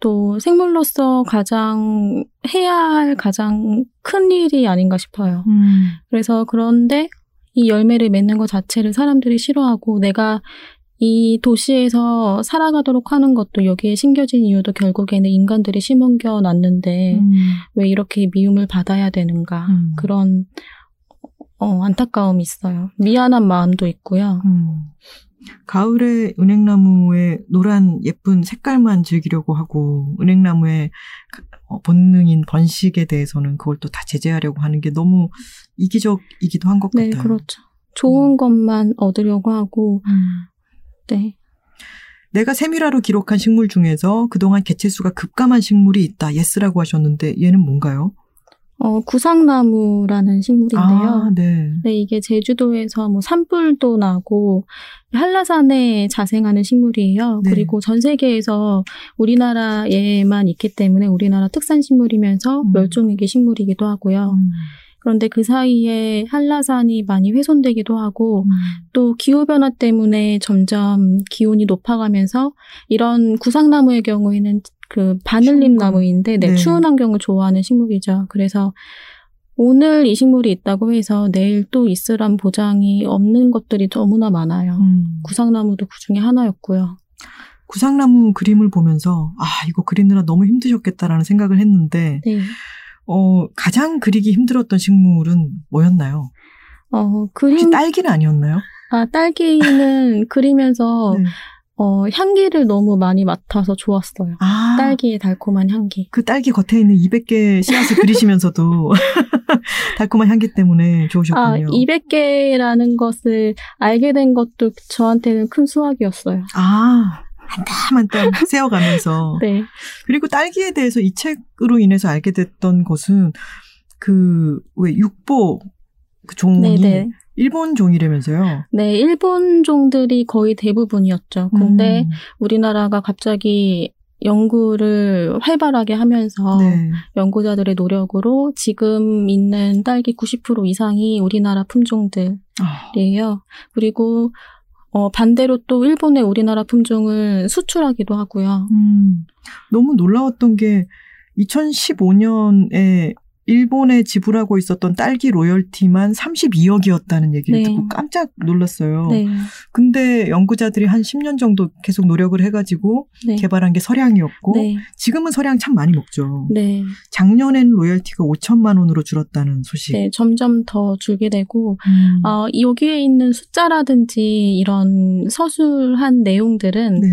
또 생물로서 가장 해야 할 가장 큰 일이 아닌가 싶어요. 음, 그래서 그런데 이 열매를 맺는 것 자체를 사람들이 싫어하고 내가 이 도시에서 살아가도록 하는 것도 여기에 심겨진 이유도 결국에는 인간들이 심겨 놨는데 음. 왜 이렇게 미움을 받아야 되는가 음. 그런 어, 안타까움이 있어요. 미안한 마음도 있고요. 음. 가을에 은행나무의 노란 예쁜 색깔만 즐기려고 하고 은행나무의 어, 본능인 번식에 대해서는 그걸 또 다 제재하려고 하는 게 너무 이기적이기도 한것 네, 같아요. 그렇죠. 좋은 것만 얻으려고 하고 음. 네. 내가 세밀화로 기록한 식물 중에서 그동안 개체 수가 급감한 식물이 있다. Yes라고 하셨는데 얘는 뭔가요? 어, 구상나무라는 식물인데요. 아, 네. 네, 이게 제주도에서 뭐 산불도 나고 한라산에 자생하는 식물이에요. 네. 그리고 전 세계에서 우리나라에만 있기 때문에 우리나라 특산 식물이면서 음. 멸종위기 식물이기도 하고요. 음, 그런데 그 사이에 한라산이 많이 훼손되기도 하고 음, 또 기후변화 때문에 점점 기온이 높아가면서 이런 구상나무의 경우에는 그 바늘잎. 나무인데 네, 네. 추운 환경을 좋아하는 식물이죠. 그래서 오늘 이 식물이 있다고 해서 내일 또 있으란 보장이 없는 것들이 너무나 많아요. 음. 구상나무도 그 중에 하나였고요. 구상나무 그림을 보면서 아 이거 그리느라 너무 힘드셨겠다라는 생각을 했는데 네. 어 가장 그리기 힘들었던 식물은 뭐였나요? 어, 혹시 그림, 딸기는 아니었나요? 아, 딸기는 그리면서 네. 어, 향기를 너무 많이 맡아서 좋았어요. 아 딸기의 달콤한 향기. 그 딸기 겉에 있는 200개 씨앗을 그리시면서도 달콤한 향기 때문에 아, 좋으셨군요. 200개라는 것을 알게 된 것도 저한테는 큰 수확이었어요. 아, 한땀한땀 세어가면서. 네. 그리고 딸기에 대해서 이 책으로 인해서 알게 됐던 것은 그, 왜, 육보 그 종이 네네. 일본 종이라면서요. 네, 일본 종들이 거의 대부분이었죠. 근데 음, 우리나라가 갑자기 연구를 활발하게 하면서 네. 연구자들의 노력으로 지금 있는 딸기 90% 이상이 우리나라 품종들이에요. 아, 그리고 어, 반대로 또 일본의 우리나라 품종을 수출하기도 하고요. 음, 너무 놀라웠던 게 2015년에 일본에 지불하고 있었던 딸기 로열티만 32억이었다는 얘기를 네. 듣고 깜짝 놀랐어요. 네, 근데 연구자들이 한 10년 정도 계속 노력을 해가지고 네, 개발한 게 서량이었고 네, 지금은 서량 참 많이 먹죠. 네, 작년엔 로열티가 5천만 원으로 줄었다는 소식. 네, 점점 더 줄게 되고 음. 어, 여기에 있는 숫자라든지 이런 서술한 내용들은 네.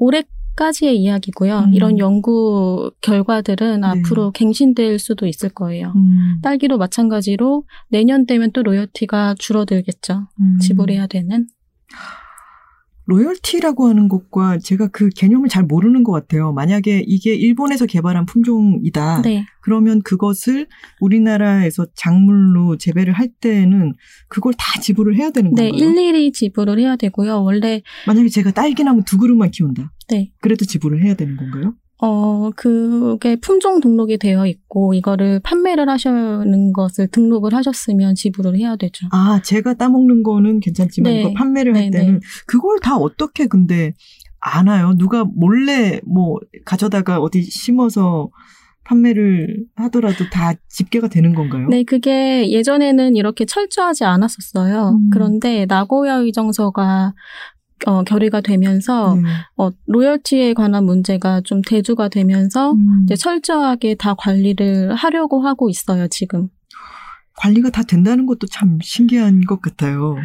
올해 까지의 이야기고요. 음. 이런 연구 결과들은 네. 앞으로 갱신될 수도 있을 거예요. 음. 딸기도 마찬가지로 내년 되면 또 로열티가 줄어들겠죠. 음. 지불해야 되는. 로열티라고 하는 것과 제가 그 개념을 잘 모르는 것 같아요. 만약에 이게 일본에서 개발한 품종이다. 네. 그러면 그것을 우리나라에서 작물로 재배를 할 때는 그걸 다 지불을 해야 되는 네, 건가요? 일일이 지불을 해야 되고요. 원래 만약에 제가 딸기나무 두 그루만 키운다. 네. 그래도 지불을 해야 되는 건가요? 어, 그게 품종 등록이 되어 있고 이거를 판매를 하시는 것을 등록을 하셨으면 지불을 해야 되죠. 아, 제가 따먹는 거는 괜찮지만 네. 이거 판매를 할 네, 때는 네. 그걸 다 어떻게 근데 아나요? 누가 몰래 뭐 가져다가 어디 심어서 판매를 하더라도 다 집계가 되는 건가요? 네, 그게 예전에는 이렇게 철저하지 않았었어요. 음. 그런데 나고야 의정서가 어, 결의가 되면서 네. 어, 로열티에 관한 문제가 좀 대두가 되면서 음, 이제 철저하게 다 관리를 하려고 하고 있어요, 지금. 관리가 다 된다는 것도 참 신기한 것 같아요.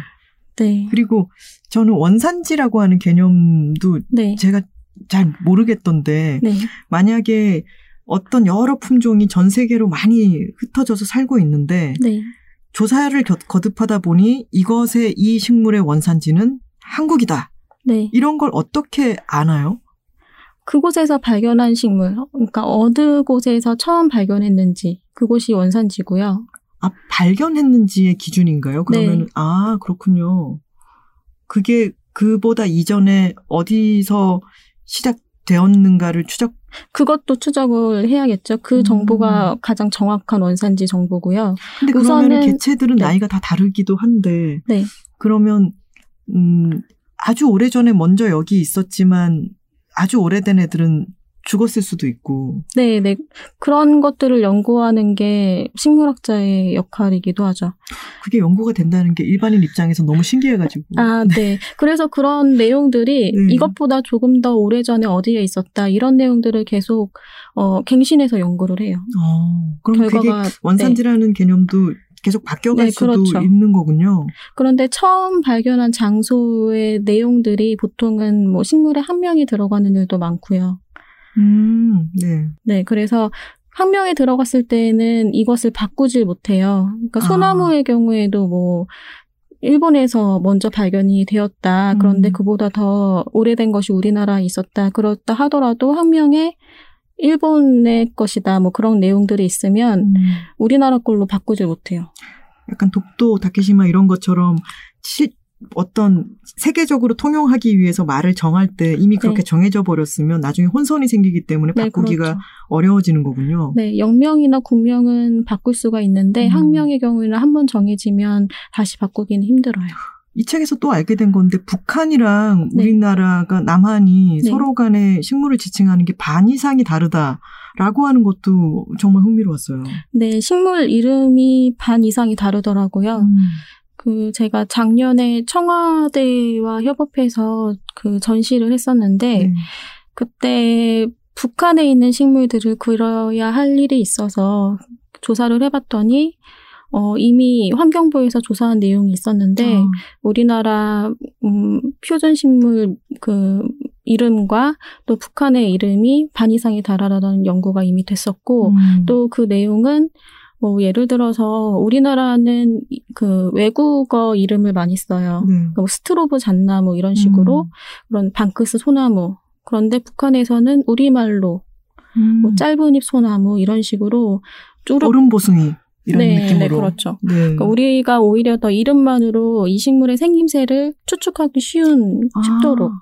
네. 그리고 저는 원산지라고 하는 개념도 네. 제가 잘 모르겠던데 네. 만약에 어떤 여러 품종이 전 세계로 많이 흩어져서 살고 있는데 네. 조사를 겨- 거듭하다 보니 이것의 이 식물의 원산지는 한국이다. 네. 이런 걸 어떻게 아나요? 그곳에서 발견한 식물, 그러니까 어느 곳에서 처음 발견했는지 그곳이 원산지고요. 아, 발견했는지의 기준인가요? 그러면 네. 아, 그렇군요. 그게 그보다 이전에 어디서 시작되었는가를 추적 그것도 추적을 해야겠죠. 그 음. 정보가 가장 정확한 원산지 정보고요. 근데 그러면 우선은- 개체들은 네. 나이가 다 다르기도 한데 네. 그러면 음, 아주 오래전에 먼저 여기 있었지만 아주 오래된 애들은 죽었을 수도 있고 네, 네. 그런 것들을 연구하는 게 식물학자의 역할이기도 하죠. 그게 연구가 된다는 게 일반인 입장에서 너무 신기해가지고 아, 네. 그래서 그런 내용들이 네. 이것보다 조금 더 오래전에 어디에 있었다. 이런 내용들을 계속, 어, 갱신해서 연구를 해요. 어, 그럼 그게 결과가. 네. 원산지라는 개념도 계속 바뀌어갈 네, 수도 그렇죠. 있는 거군요. 그런데 처음 발견한 장소의 내용들이 보통은 뭐 식물에 한 명이 들어가는 일도 많고요. 음, 네. 네, 그래서 한 명이 들어갔을 때는 이것을 바꾸질 못해요. 그러니까 아. 소나무의 경우에도 뭐 일본에서 먼저 발견이 되었다. 그런데 음. 그보다 더 오래된 것이 우리나라에 있었다. 그렇다 하더라도 한 명의 일본의 것이다. 뭐 그런 내용들이 있으면 음, 우리나라 걸로 바꾸질 못해요. 약간 독도, 다케시마 이런 것처럼 시, 어떤 세계적으로 통용하기 위해서 말을 정할 때 이미 그렇게 네. 정해져 버렸으면 나중에 혼선이 생기기 때문에 네, 바꾸기가 그렇죠. 어려워지는 거군요. 네, 영명이나 국명은 바꿀 수가 있는데 음. 학명의 경우에는 한 번 정해지면 다시 바꾸기는 힘들어요. 이 책에서 또 알게 된 건데 북한이랑 네. 우리나라가 남한이 네. 서로 간에 식물을 지칭하는 게 반 이상이 다르다라고 하는 것도 정말 흥미로웠어요. 네, 식물 이름이 반 이상이 다르더라고요. 음. 그 제가 작년에 청와대와 협업해서 그 전시를 했었는데 네. 그때 북한에 있는 식물들을 그려야 할 일이 있어서 조사를 해봤더니 어, 이미 환경부에서 조사한 내용이 있었는데 아, 우리나라 음, 표준 식물 그 이름과 또 북한의 이름이 반 이상이 다르다는 연구가 이미 됐었고 음. 또그 내용은 뭐 예를 들어서 우리나라는 이- 그 외국어 이름을 많이 써요. 네. 뭐 스트로브 잣나무 이런 식으로 음. 그런 방크스 소나무. 그런데 북한에서는 우리말로 음. 뭐 짧은 잎 소나무 이런 식으로 얼음 보숭이 이런 네, 느낌으로. 네, 그렇죠. 네. 그러니까 우리가 오히려 더 이름만으로 이 식물의 생김새를 추측하기 쉬운 아. 쉽도록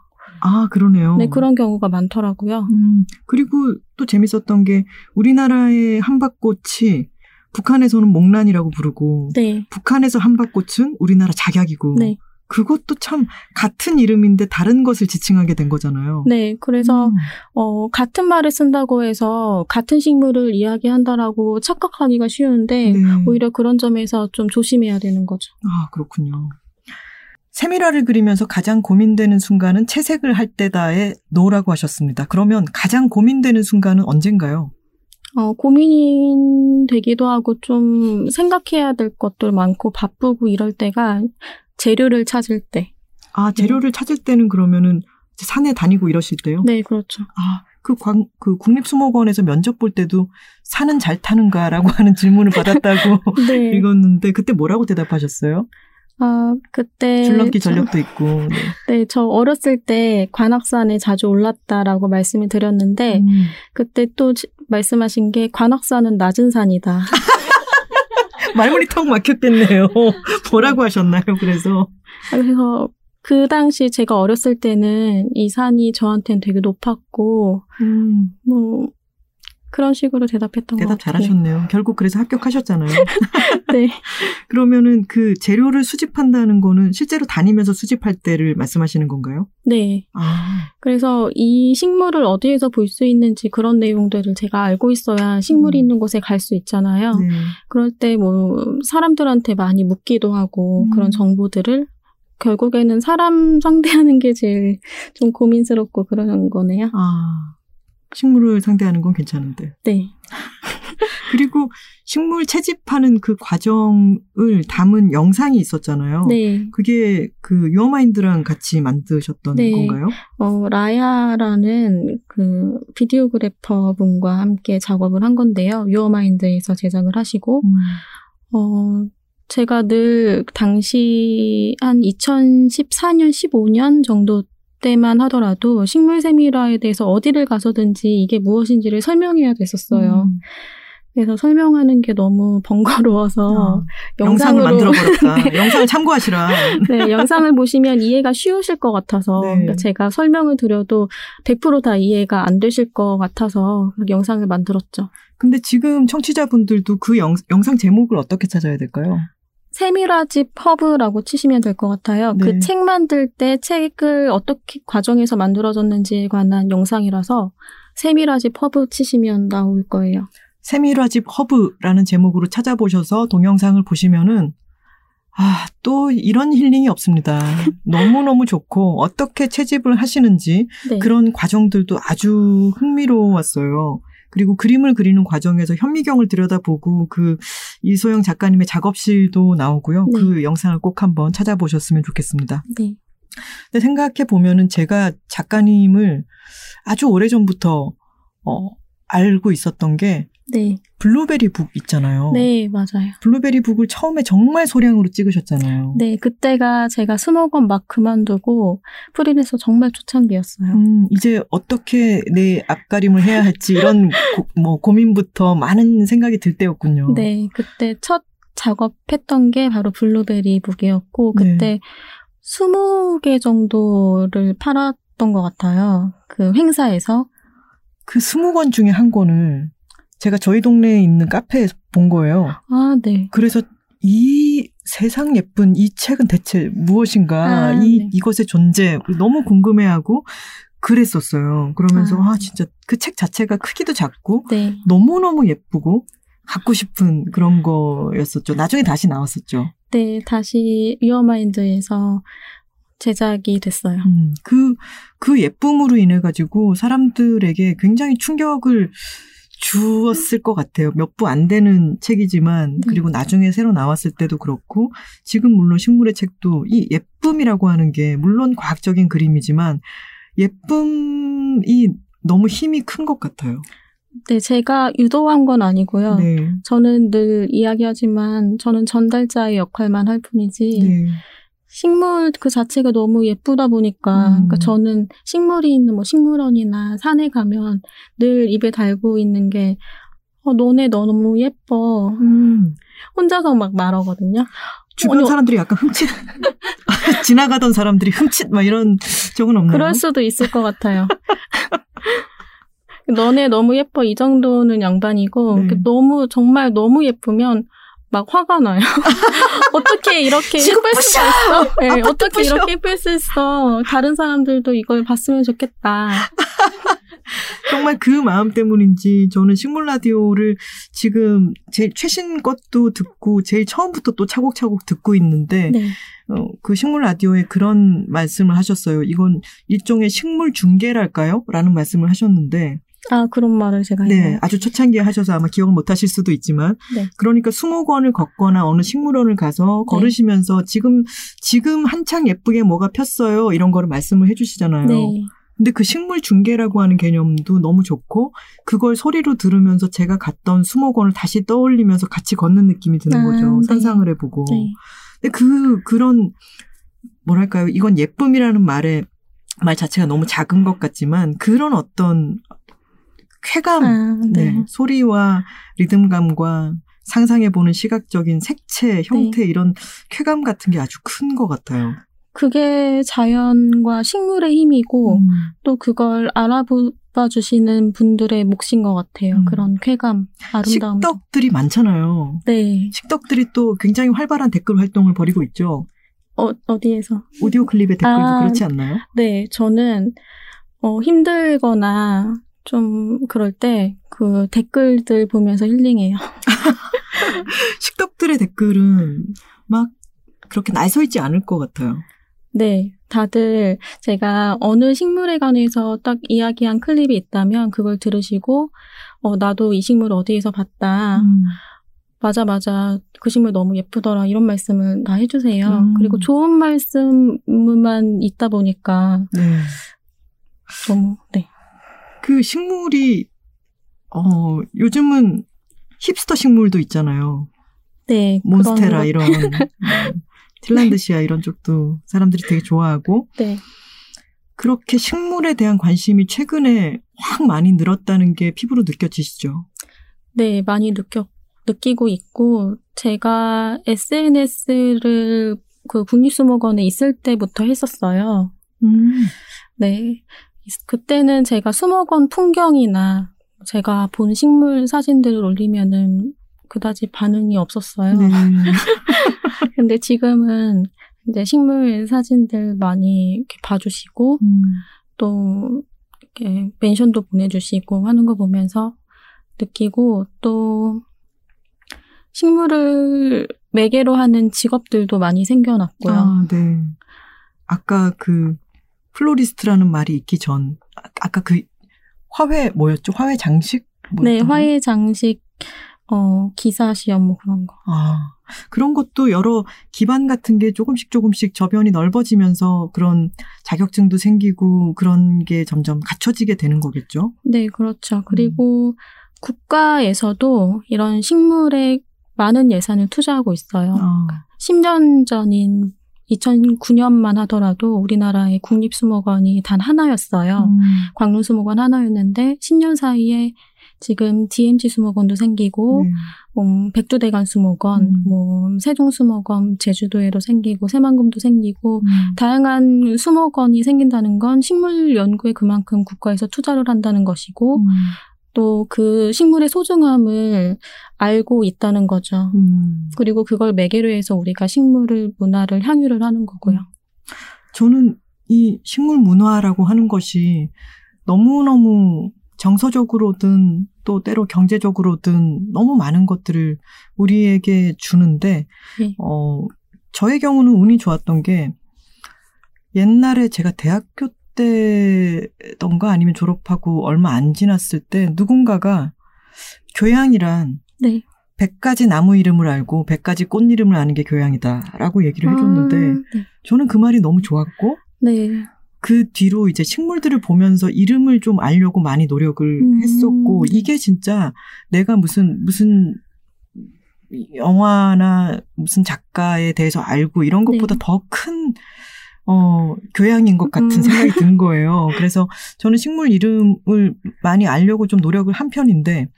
아, 그러네요. 네 그런 경우가 많더라고요. 음, 그리고 또 재밌었던 게 우리나라의 한밭꽃이 북한에서는 목란이라고 부르고 네, 북한에서 한밭꽃은 우리나라 작약이고 네, 그것도 참 같은 이름인데 다른 것을 지칭하게 된 거잖아요. 네. 그래서 음. 어, 같은 말을 쓴다고 해서 같은 식물을 이야기한다라고 착각하기가 쉬운데 네. 오히려 그런 점에서 좀 조심해야 되는 거죠. 아, 그렇군요. 세미라를 그리면서 가장 고민되는 순간은 채색을 할 때다에 노라고 하셨습니다. 그러면 가장 고민되는 순간은 언젠가요? 어, 고민되기도 하고 좀 생각해야 될 것들 많고 바쁘고 이럴 때가 재료를 찾을 때. 아, 재료를 찾을 때는 그러면은 산에 다니고 이러실 때요? 네, 그렇죠. 아, 그, 광, 그 국립수목원에서 면접 볼 때도 산은 잘 타는가라고 하는 질문을 받았다고 네. 읽었는데 그때 뭐라고 대답하셨어요? 아, 그때. 줄넘기 저- 전력도 있고. 네. 네, 저 어렸을 때 관악산에 자주 올랐다라고 말씀을 드렸는데, 음. 그때 또 지- 말씀하신 게 관악산은 낮은 산이다. 말문이 턱 막혔겠네요. 뭐라고 하셨나요? 그래서 그래서 그 당시 제가 어렸을 때는 이 산이 저한테는 되게 높았고, 음, 뭐, 그런 식으로 대답했던 것 대답 같아요. 잘하셨네요. 결국 그래서 합격하셨잖아요. 네. 그러면은 그 재료를 수집한다는 거는 실제로 다니면서 수집할 때를 말씀하시는 건가요? 네. 아, 그래서 이 식물을 어디에서 볼 수 있는지 그런 내용들을 제가 알고 있어야 식물이 음. 있는 곳에 갈 수 있잖아요. 네. 그럴 때 뭐 사람들한테 많이 묻기도 하고 음. 그런 정보들을 결국에는 사람 상대하는 게 제일 좀 고민스럽고 그러는 거네요. 아, 식물을 상대하는 건 괜찮은데. 네. 그리고 식물 채집하는 그 과정을 담은 영상이 있었잖아요. 네. 그게 그 유어마인드랑 같이 만드셨던 네. 건가요? 어, 라야라는 그 비디오그래퍼 분과 함께 작업을 한 건데요. 유어마인드에서 제작을 하시고, 어, 제가 늘 당시 한 2014년, 15년 정도 때만 하더라도 식물 세미라에 대해서 어디를 가서든지 이게 무엇인지를 설명해야 됐었어요. 음. 그래서 설명하는 게 너무 번거로워서 어, 영상을 만들어 버렸다. 영상을 참고하시라. 네, 영상을 보시면 이해가 쉬우실 것 같아서 네. 그러니까 제가 설명을 드려도 100%다 이해가 안 되실 것 같아서 영상을 만들었죠. 근데 지금 청취자분들도 그 영, 영상 제목을 어떻게 찾아야 될까요? 세밀화집 허브라고 치시면 될 것 같아요. 네. 그책 만들 때 책을 어떻게 과정에서 만들어졌는지에 관한 영상이라서 세밀화집 허브 치시면 나올 거예요. 세밀화집 허브라는 제목으로 찾아보셔서 동영상을 보시면은 아, 또 이런 힐링이 없습니다. 너무너무 좋고 어떻게 채집을 하시는지 네. 그런 과정들도 아주 흥미로웠어요. 그리고 그림을 그리는 과정에서 현미경을 들여다보고 그 이소영 작가님의 작업실도 나오고요. 네. 그 영상을 꼭 한번 찾아보셨으면 좋겠습니다. 네. 근데 생각해 보면은 제가 작가님을 아주 오래 전부터 어, 알고 있었던 게 네. 블루베리 book 있잖아요. 네, 맞아요. 블루베리 book을 처음에 정말 소량으로 찍으셨잖아요. 네, 그때가 제가 수목원 막 그만두고 프리랜서 정말 초창기였어요. 음, 이제 어떻게 내 앞가림을 해야 할지 이런 고, 뭐 고민부터 많은 생각이 들 때였군요. 네, 그때 첫 작업했던 게 바로 블루베리 북이었고, 네. 그때 20개 정도를 팔았던 것 같아요. 그 행사에서. 그 스무 권 중에 한 권을 제가 저희 동네에 있는 카페에서 본 거예요. 아, 네. 그래서 이 세상 예쁜 이 책은 대체 무엇인가 아, 이 네. 이것의 존재 너무 궁금해하고 그랬었어요. 그러면서 아. 아, 진짜 그 책 자체가 크기도 작고 네. 너무 너무 예쁘고 갖고 싶은 그런 거였었죠. 나중에 다시 나왔었죠. 네, 다시 위어마인드에서 제작이 됐어요. 음, 그, 그 예쁨으로 인해 가지고 사람들에게 굉장히 충격을 주었을 것 같아요. 몇 부 안 되는 책이지만, 네. 그리고 나중에 새로 나왔을 때도 그렇고, 지금 물론 식물의 책도 이 예쁨이라고 하는 게, 물론 과학적인 그림이지만, 예쁨이 너무 힘이 큰 것 같아요. 네, 제가 유도한 건 아니고요. 네. 저는 늘 이야기하지만 저는 전달자의 역할만 할 뿐이지 네. 식물 그 자체가 너무 예쁘다 보니까 음. 그러니까 저는 식물이 있는 뭐 식물원이나 산에 가면 늘 입에 달고 있는 게 어, 너네 너무 예뻐. 음. 혼자서 막 말하거든요. 주변 아니, 사람들이 약간 흠칫, 지나가던 사람들이 흠칫, 막 이런 적은 없나요? 그럴 수도 있을 것 같아요. 너네 너무 예뻐 이 정도는 양반이고 네. 너무 정말 너무 예쁘면 막 화가 나요. 어떻게 이렇게 예쁠 수가 있어? 네, 어떻게 부셔. 이렇게 예쁠 수 있어? 다른 사람들도 이걸 봤으면 좋겠다. 정말 그 마음 때문인지 저는 식물 라디오를 지금 제일 최신 것도 듣고 제일 처음부터 또 차곡차곡 듣고 있는데 네. 어, 그 식물 라디오에 그런 말씀을 하셨어요. 이건 일종의 식물 중계랄까요? 라는 말씀을 하셨는데 아 그런 말을 제가 네, 했나요? 아주 초창기에 하셔서 아마 기억을 못 하실 수도 있지만 네. 그러니까 수목원을 걷거나 어느 식물원을 가서 걸으시면서 지금 지금 한창 예쁘게 뭐가 폈어요. 이런 거를 말씀을 해 주시잖아요. 네. 근데 그 식물 중계라고 하는 개념도 너무 좋고 그걸 소리로 들으면서 제가 갔던 수목원을 다시 떠올리면서 같이 걷는 느낌이 드는 아, 거죠. 네. 상상을 해 보고. 네. 근데 그 그런 뭐랄까요? 이건 예쁨이라는 말의 말 자체가 너무 작은 것 같지만 그런 어떤 쾌감, 아, 네. 네, 소리와 리듬감과 상상해보는 시각적인 색채, 형태 이런 쾌감 같은 게 아주 큰 것 같아요. 그게 자연과 식물의 힘이고 음. 또 그걸 알아봐 주시는 분들의 몫인 것 같아요. 음. 그런 쾌감, 아름다움. 식덕들이 많잖아요. 네. 식덕들이 또 굉장히 활발한 댓글 활동을 벌이고 있죠. 어, 어디에서? 오디오 클립의 댓글도 아. 그렇지 않나요? 네, 저는 어, 힘들거나 좀 그럴 때 그 댓글들 보면서 힐링해요. 식덕들의 댓글은 막 그렇게 날서 있지 않을 것 같아요. 네, 다들 제가 어느 식물에 관해서 딱 이야기한 클립이 있다면 그걸 들으시고 어, 나도 이 식물 어디에서 봤다. 음. 맞아, 맞아. 그 식물 너무 예쁘더라. 이런 말씀을 다 해주세요. 음. 그리고 좋은 말씀만 있다 보니까 네. 너무, 네. 그 식물이 어 요즘은 힙스터 식물도 있잖아요. 네. 몬스테라 이런 음, 틸란드시아 이런 쪽도 사람들이 되게 좋아하고 네. 그렇게 식물에 대한 관심이 최근에 확 많이 늘었다는 게 피부로 느껴지시죠? 네, 많이 느껴, 느끼고 있고, 제가 SNS를 그 국립수목원에 있을 때부터 했었어요. 음. 네. 그때는 제가 수목원 풍경이나 제가 본 식물 사진들을 올리면은 그다지 반응이 없었어요. 네. 근데 지금은 이제 식물 사진들 많이 이렇게 봐주시고, 음. 또 이렇게 멘션도 보내주시고 하는 거 보면서 느끼고 또 식물을 매개로 하는 직업들도 많이 생겨났고요. 아, 네. 아까 그 플로리스트라는 말이 있기 전 아, 아까 그 화훼 뭐였죠? 화훼 장식? 네, 뭐였던? 화훼 장식 어 기사 시험 뭐 그런 거. 아, 그런 것도 여러 기반 같은 게 조금씩 조금씩 저변이 넓어지면서 그런 자격증도 생기고 그런 게 점점 갖춰지게 되는 거겠죠? 네, 그렇죠. 그리고 국가에서도 이런 식물에 많은 예산을 투자하고 있어요. 아, 10년 전인 2009년만 하더라도 우리나라의 국립수목원이 단 하나였어요. 음, 광릉수목원 하나였는데 10년 사이에 지금 DMZ 수목원도 생기고 네. 음, 백두대간 수목원, 음. 뭐 세종 수목원 제주도에도 생기고 새만금도 생기고 음, 다양한 수목원이 생긴다는 건 식물 연구에 그만큼 국가에서 투자를 한다는 것이고 음, 또 그 식물의 소중함을 알고 있다는 거죠. 음. 그리고 그걸 매개로 해서 우리가 식물을 문화를 향유를 하는 거고요. 저는 이 식물 문화라고 하는 것이 너무너무 정서적으로든 또 때로 경제적으로든 너무 많은 것들을 우리에게 주는데, 네. 어, 저의 경우는 운이 좋았던 게 옛날에 제가 대학교 때던가 아니면 졸업하고 얼마 안 지났을 때 누군가가 교양이란 네. 100가지 나무 이름을 알고 100가지 꽃 이름을 아는 게 교양이다라고 얘기를 해줬는데 아, 네. 저는 그 말이 너무 좋았고 네. 그 뒤로 이제 식물들을 보면서 이름을 좀 알려고 많이 노력을 음. 했었고 이게 진짜 내가 무슨 무슨 영화나 무슨 작가에 대해서 알고 이런 것보다 네. 더큰 어, 교양인 것 같은 음. 생각이 든 거예요. 그래서 저는 식물 이름을 많이 알려고 좀 노력을 한 편인데,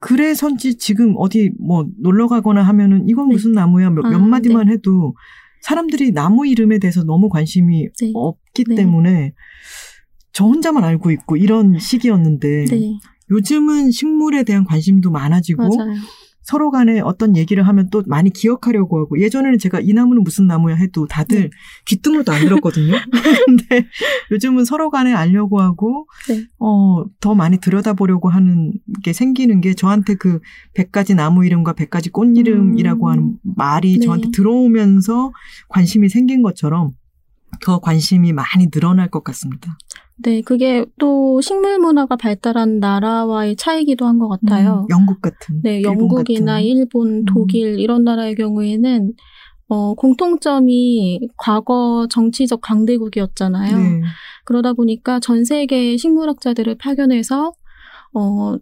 그래서인지 지금 어디 뭐 놀러 가거나 하면은 이건 네. 무슨 나무야 몇, 몇 아, 마디만 해도 사람들이 나무 이름에 대해서 너무 관심이 네. 없기 네. 때문에 저 혼자만 알고 있고 이런 시기였는데 네. 요즘은 식물에 대한 관심도 많아지고 맞아요. 서로 간에 어떤 얘기를 하면 또 많이 기억하려고 하고 예전에는 제가 이 나무는 무슨 나무야 해도 다들 네. 귀등으로도 안 들었거든요. 근데 요즘은 서로 간에 알려고 하고 네. 어, 더 많이 들여다보려고 하는 게 생기는 게 저한테 그 100가지 나무 이름과 100가지 꽃 이름이라고 음. 하는 말이 네. 저한테 들어오면서 관심이 생긴 것처럼 더 관심이 많이 늘어날 것 같습니다. 네, 그게 또 식물 문화가 발달한 나라와의 차이기도 한 것 같아요. 음, 영국 같은. 네, 일본 영국이나 같은. 일본, 음. 독일 이런 나라의 경우에는 어, 공통점이 과거 정치적 강대국이었잖아요. 네. 그러다 보니까 전 세계의 식물학자들을 파견해서 어,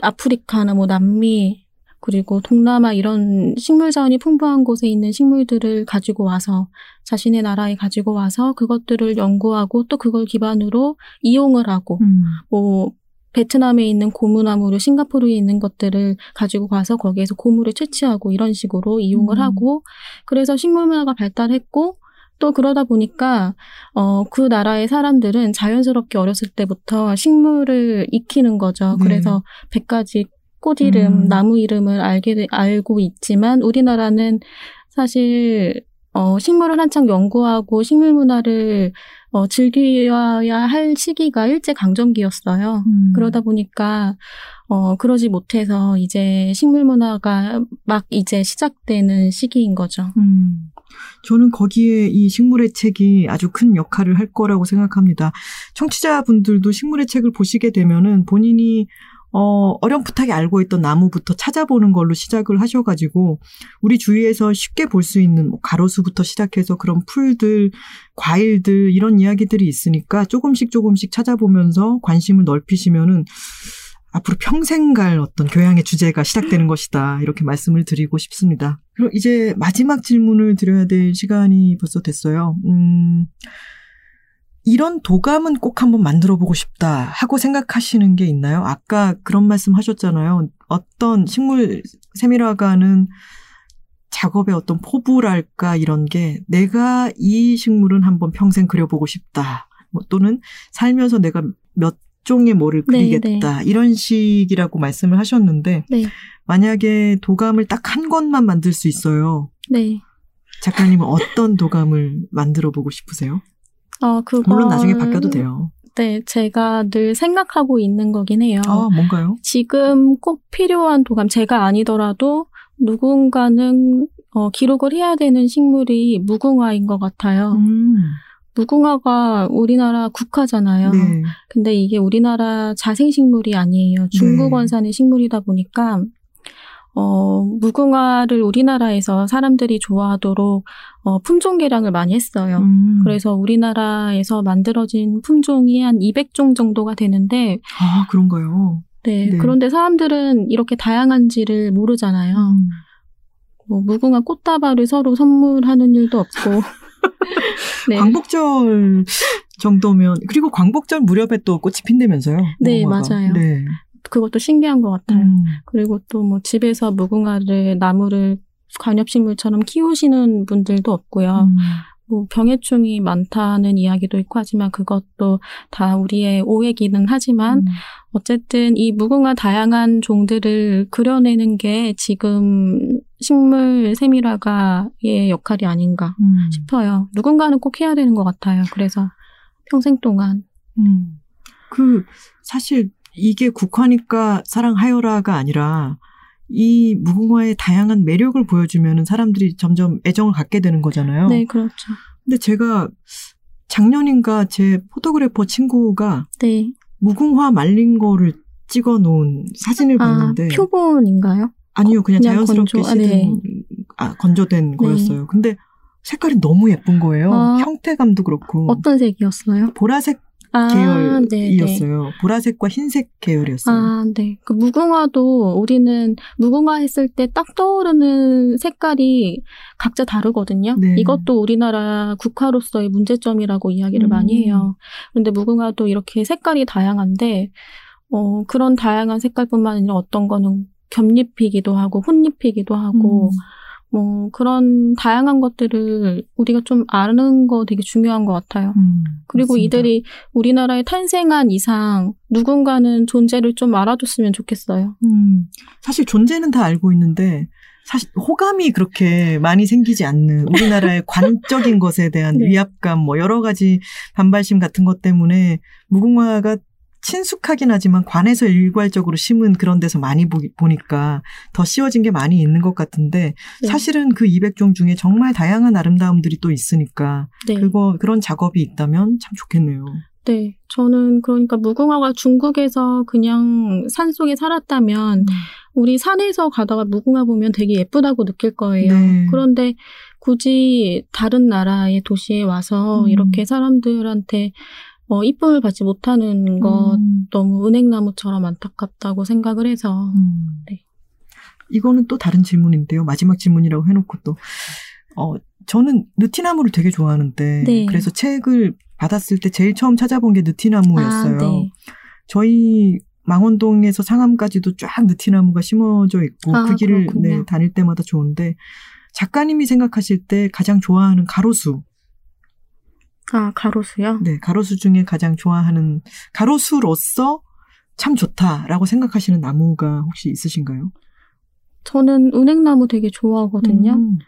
아프리카나 뭐 남미 그리고 동남아 이런 식물 자원이 풍부한 곳에 있는 식물들을 가지고 와서 자신의 나라에 가지고 와서 그것들을 연구하고 또 그걸 기반으로 이용을 하고 음. 뭐 베트남에 있는 고무나무를 싱가포르에 있는 것들을 가지고 가서 거기에서 고무를 채취하고 이런 식으로 이용을 음. 하고 그래서 식물 문화가 발달했고 또 그러다 보니까 어 그 나라의 사람들은 자연스럽게 어렸을 때부터 식물을 익히는 거죠. 네. 그래서 100가지 꽃 이름, 음. 나무 이름을 알게 돼- 알고 있지만 우리나라는 사실 어 식물을 한창 연구하고 식물 문화를 어 즐겨야 할 시기가 일제 강점기였어요. 음. 그러다 보니까 어 그러지 못해서 이제 식물 문화가 막 이제 시작되는 시기인 거죠. 음. 저는 거기에 이 식물의 책이 아주 큰 역할을 할 거라고 생각합니다. 청취자분들도 식물의 책을 보시게 되면은 본인이 어, 어렴풋하게 알고 있던 나무부터 찾아보는 걸로 시작을 하셔가지고, 우리 주위에서 쉽게 볼 수 있는 뭐 가로수부터 시작해서 그런 풀들, 과일들, 이런 이야기들이 있으니까 조금씩 조금씩 찾아보면서 관심을 넓히시면은 앞으로 평생 갈 어떤 교양의 주제가 시작되는 것이다. 이렇게 말씀을 드리고 싶습니다. 그럼 이제 마지막 질문을 드려야 될 시간이 벌써 됐어요. 음, 이런 도감은 꼭 한번 만들어 보고 싶다 하고 생각하시는 게 있나요? 아까 그런 말씀 하셨잖아요. 어떤 식물 세밀화가는 작업의 어떤 포부랄까 이런 게 내가 이 식물은 한번 평생 그려보고 싶다. 뭐 또는 살면서 내가 몇 종의 뭐를 네, 그리겠다. 이런 식이라고 말씀을 하셨는데 네. 만약에 도감을 딱 한 권만 만들 수 있어요. 네. 작가님은 어떤 도감을 만들어 보고 싶으세요? 어, 그거. 물론 나중에 바뀌어도 돼요. 네, 제가 늘 생각하고 있는 거긴 해요. 아, 뭔가요? 지금 꼭 필요한 도감, 제가 아니더라도 누군가는 어, 기록을 해야 되는 식물이 무궁화인 것 같아요. 음, 무궁화가 우리나라 국화잖아요. 네. 근데 이게 우리나라 자생식물이 아니에요. 중국 네. 원산의 식물이다 보니까 어, 무궁화를 우리나라에서 사람들이 좋아하도록 어, 품종 개량을 많이 했어요. 음. 그래서 우리나라에서 만들어진 품종이 한 200종 정도가 되는데 아, 그런가요? 네, 네. 그런데 사람들은 이렇게 다양한지를 모르잖아요. 음. 뭐 무궁화 꽃다발을 서로 선물하는 일도 없고. 네. 광복절 정도면 그리고 광복절 무렵에 또 꽃이 핀다면서요? 네, 무궁화가. 맞아요. 네. 그것도 신기한 것 같아요. 음. 그리고 또 뭐 집에서 무궁화를 나무를 관엽식물처럼 키우시는 분들도 없고요. 음. 뭐 병해충이 많다는 이야기도 있고 하지만 그것도 다 우리의 오해기는 하지만 음. 어쨌든 이 무궁화 다양한 종들을 그려내는 게 지금 식물 세밀화가의 역할이 아닌가 음. 싶어요. 누군가는 꼭 해야 되는 것 같아요. 그래서 평생 동안 음. 그 사실 이게 국화니까 사랑하여라가 아니라 이 무궁화의 다양한 매력을 보여주면 사람들이 점점 애정을 갖게 되는 거잖아요. 네 그렇죠. 근데 제가 작년인가 제 포토그래퍼 친구가 네. 무궁화 말린 거를 찍어 놓은 사진을 아 봤는데 표본인가요? 아니요 그냥, 그냥 자연스럽게 건조- 아, 네. 아, 건조된 네. 거였어요. 근데 색깔이 너무 예쁜 거예요. 아. 형태감도 그렇고 어떤 색이었어요? 보라색 아. 계열이었어요. 보라색과 흰색 계열이었어요. 아, 네. 그 무궁화도 우리는 무궁화 했을 때 딱 떠오르는 색깔이 각자 다르거든요. 네. 이것도 우리나라 국화로서의 문제점이라고 이야기를 음. 많이 해요. 그런데 무궁화도 이렇게 색깔이 다양한데, 어, 그런 다양한 색깔뿐만 아니라 어떤 거는 겹잎이기도 하고 혼잎이기도 하고, 음. 뭐 그런 다양한 것들을 우리가 좀 아는 거 되게 중요한 것 같아요. 음, 그리고 맞습니다. 이들이 우리나라에 탄생한 이상 누군가는 존재를 좀 알아줬으면 좋겠어요. 음, 사실 존재는 다 알고 있는데 사실 호감이 그렇게 많이 생기지 않는 우리나라의 관적인 것에 대한 네. 위압감 뭐 여러 가지 반발심 같은 것 때문에 무궁화가 친숙하긴 하지만 관에서 일괄적으로 심은 그런 데서 많이 보, 보니까 더 씌워진 게 많이 있는 것 같은데 네. 사실은 그 200종 중에 정말 다양한 아름다움들이 또 있으니까 네. 그거 그런 작업이 있다면 참 좋겠네요. 네. 저는 그러니까 무궁화가 중국에서 그냥 산 속에 살았다면 우리 산에서 가다가 무궁화 보면 되게 예쁘다고 느낄 거예요. 네. 그런데 굳이 다른 나라의 도시에 와서 음. 이렇게 사람들한테 어, 이쁨을 받지 못하는 것 음. 너무 은행나무처럼 안타깝다고 생각을 해서 음. 네. 이거는 또 다른 질문인데요. 마지막 질문이라고 해놓고 또, 어, 저는 느티나무를 되게 좋아하는데, 네. 그래서 책을 받았을 때 제일 처음 찾아본 게 느티나무였어요. 아, 네. 저희 망원동에서 상암까지도 쫙 느티나무가 심어져 있고, 아, 그 길을. 네, 다닐 때마다 좋은데, 작가님이 생각하실 때 가장 좋아하는 가로수, 아 가로수요? 네, 가로수 중에 가장 좋아하는, 가로수로서 참 좋다라고 생각하시는 나무가 혹시 있으신가요? 저는 은행나무 되게 좋아하거든요. 음.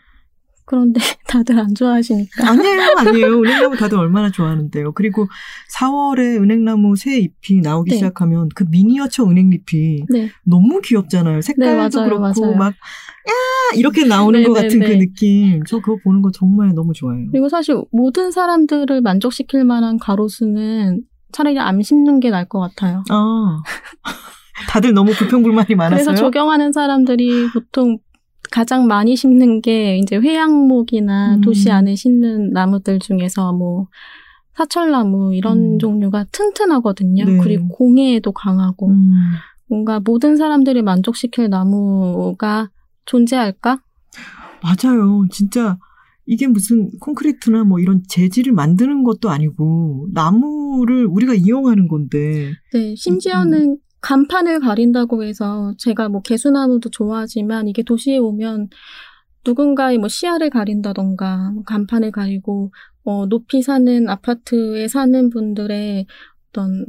그런데 다들 안 좋아하시니까. 아니에요, 아니에요. 은행나무 다들 얼마나 좋아하는데요. 그리고 4월에 은행나무 새 잎이 나오기 네. 시작하면 그 미니어처 은행잎이 네. 너무 귀엽잖아요. 색깔도 맞아요, 그렇고 맞아요. 막 야! 이렇게 나오는 네, 것 네, 같은 그 네. 느낌. 저 그거 보는 거 정말 너무 좋아요. 그리고 사실 모든 사람들을 만족시킬 만한 가로수는 차라리 안 심는 게 나을 것 같아요. 아. 다들 너무 불평불만이 많았어요. 그래서 조경하는 사람들이 보통 가장 많이 심는 게 이제 회양목이나 음. 도시 안에 심는 나무들 중에서 뭐 사철나무 이런 음. 종류가 튼튼하거든요. 네. 그리고 공해에도 강하고 음. 뭔가 모든 사람들을 만족시킬 나무가 존재할까? 맞아요. 진짜 이게 무슨 콘크리트나 뭐 이런 재질을 만드는 것도 아니고 나무를 우리가 이용하는 건데 네, 심지어는 간판을 가린다고 해서 제가 뭐 개수나무도 좋아하지만 이게 도시에 오면 누군가의 뭐 시야를 가린다던가 뭐 간판을 가리고 어, 높이 사는 아파트에 사는 분들의 어떤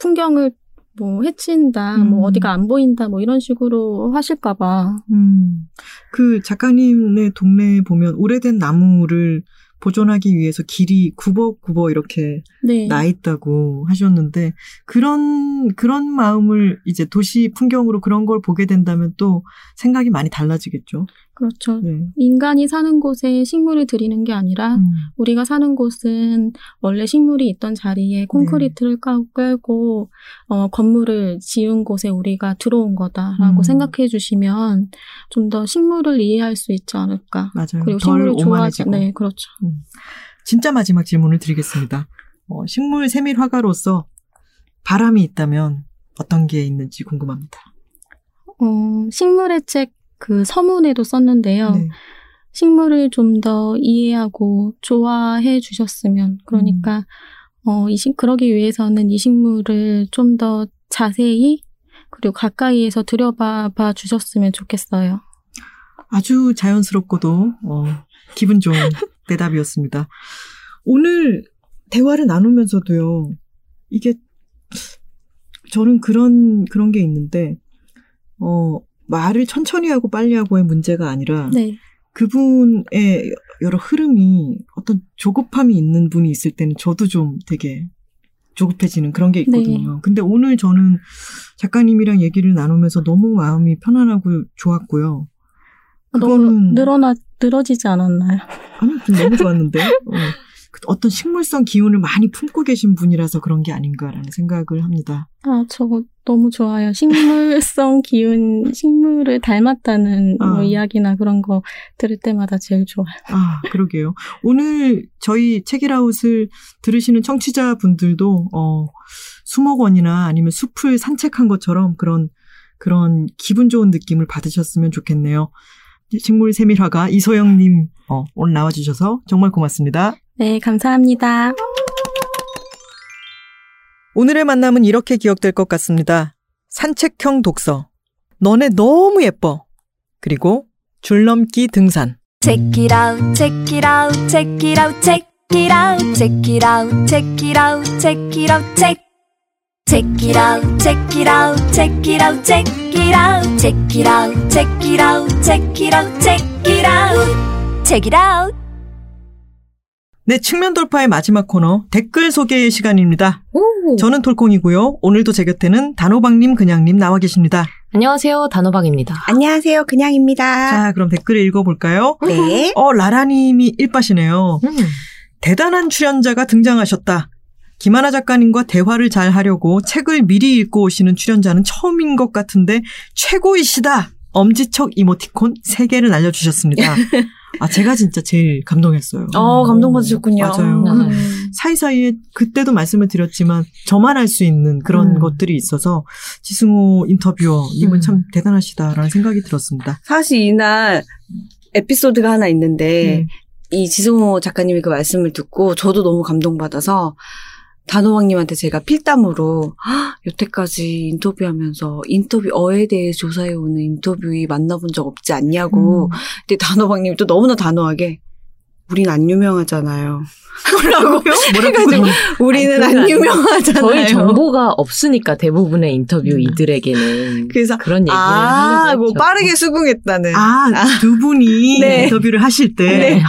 풍경을 뭐 해친다, 음. 뭐 어디가 안 보인다, 뭐 이런 식으로 하실까봐. 음, 그 작가님네 동네에 보면 오래된 나무를 보존하기 위해서 길이 구벅구벅 이렇게 네. 나 있다고 하셨는데 그런 그런 마음을 이제 도시 풍경으로 그런 걸 보게 된다면 또 생각이 많이 달라지겠죠. 그렇죠. 네. 인간이 사는 곳에 식물을 들이는 게 아니라 음, 우리가 사는 곳은 원래 식물이 있던 자리에 콘크리트를 네. 깔- 깔고 어, 건물을 지은 곳에 우리가 들어온 거다라고 음. 생각해 주시면 좀 더 식물을 이해할 수 있지 않을까. 맞아요. 그리고 덜 식물을 좋아하지. 네, 그렇죠. 진짜 마지막 질문을 드리겠습니다. 어, 식물 세밀 화가로서 바람이 있다면 어떤 게 있는지 궁금합니다. 어, 식물의 책 그 서문에도 썼는데요. 네. 식물을 좀 더 이해하고 좋아해 주셨으면 그러니까 어, 이 식, 그러기 위해서는 이 식물을 좀 더 자세히 그리고 가까이에서 들여봐 봐 주셨으면 좋겠어요. 아주 자연스럽고도 어, 기분 좋은 대답이었습니다. 오늘 대화를 나누면서도요. 이게 저는 그런 그런 게 있는데 어 말을 천천히 하고 빨리 하고의 문제가 아니라 네. 그분의 여러 흐름이 어떤 조급함이 있는 분이 있을 때는 저도 좀 되게 조급해지는 그런 게 있거든요. 네. 근데 오늘 저는 작가님이랑 얘기를 나누면서 너무 마음이 편안하고 좋았고요. 너무 그거는 늘어나 늘어지지 않았나요? 아니 좀 너무 좋았는데 어, 그 어떤 식물성 기운을 많이 품고 계신 분이라서 그런 게 아닌가라는 생각을 합니다. 아, 저 너무 좋아요. 식물성 기운, 식물을 닮았다는 아. 뭐 이야기나 그런 거 들을 때마다 제일 좋아요. 아, 그러게요. 오늘 저희 책이라웃을 들으시는 청취자분들도 어 수목원이나 아니면 숲을 산책한 것처럼 그런 그런 기분 좋은 느낌을 받으셨으면 좋겠네요. 식물 세밀화가 이소영님 어, 오늘 나와주셔서 정말 고맙습니다. 네, 감사합니다. 오늘의 만남은 이렇게 기억될 것 같습니다. 산책형 독서. 너네 너무 예뻐. 그리고 줄넘기 등산. Check it out, check it out, check it out, check it out, check it out, check it out, check it out, check. Check it out, check it out, check it out, check it out, check it out, check it out, check it out, check it out, check it out. 네, 측면 돌파의 마지막 코너 댓글 소개 시간입니다. 저는 톨콩이고요. 오늘도 제 곁에는 단호박님, 그냥님 나와 계십니다. 안녕하세요. 단호박입니다. 안녕하세요. 그냥입니다. 자, 그럼 댓글을 읽어볼까요? 네. 어, 라라님이 일빠시네요. 음. 대단한 출연자가 등장하셨다. 김하나 작가님과 대화를 잘 하려고 책을 미리 읽고 오시는 출연자는 처음인 것 같은데 최고이시다. 엄지척 이모티콘 3개를 날려주셨습니다. 아, 제가 진짜 제일 감동했어요. 어, 감동받으셨군요. 맞아요. 음. 사이사이에 그때도 말씀을 드렸지만 저만 할수 있는 그런 음. 것들이 있어서 지승호 인터뷰어님은 음. 참 대단하시다라는 생각이 들었습니다. 사실 이날 에피소드가 하나 있는데 음. 이 지성호 작가님이 그 말씀을 듣고 저도 너무 감동받아서 단호박님한테 제가 필담으로 "헉, 여태까지 인터뷰하면서 인터뷰 어에 대해 조사해 오는 인터뷰이 만나본 적 없지 않냐고 음. 근데 단호박님이 또 너무나 단호하게 우린 안 유명하잖아요. 뭐라고요? 뭐라고? 우리는 아니, 안 유명하잖아요. 저희 정보가 없으니까 대부분의 인터뷰 이들에게는 그래서 그런 얘기를 아, 하려고 뭐 했죠. 빠르게 수긍했다는. 아, 두 분이 네. 인터뷰를 하실 때 네.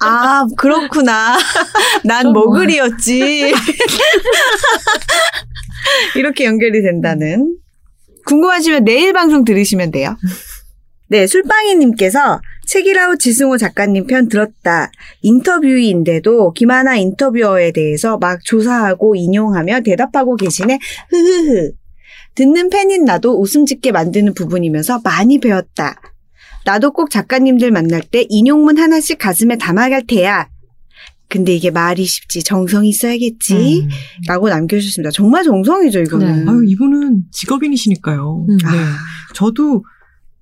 아, 그렇구나. 난좀 뭐. 머글이었지. 이렇게 연결이 된다는. 궁금하시면 내일 방송 들으시면 돼요. 네, 술빵이님께서 책이라우 지승호 작가님 편 들었다. 인터뷰인데도 김하나 인터뷰어에 대해서 막 조사하고 인용하며 대답하고 계시네. 흐흐흐. 듣는 팬인 나도 웃음 짓게 만드는 부분이면서 많이 배웠다. 나도 꼭 작가님들 만날 때 인용문 하나씩 가슴에 담아갈 테야. 근데 이게 말이 쉽지 정성이 있어야겠지. 음. 라고 남겨주셨습니다. 정말 정성이죠, 이거는. 네. 아유, 이분은 직업인이시니까요. 음. 네. 저도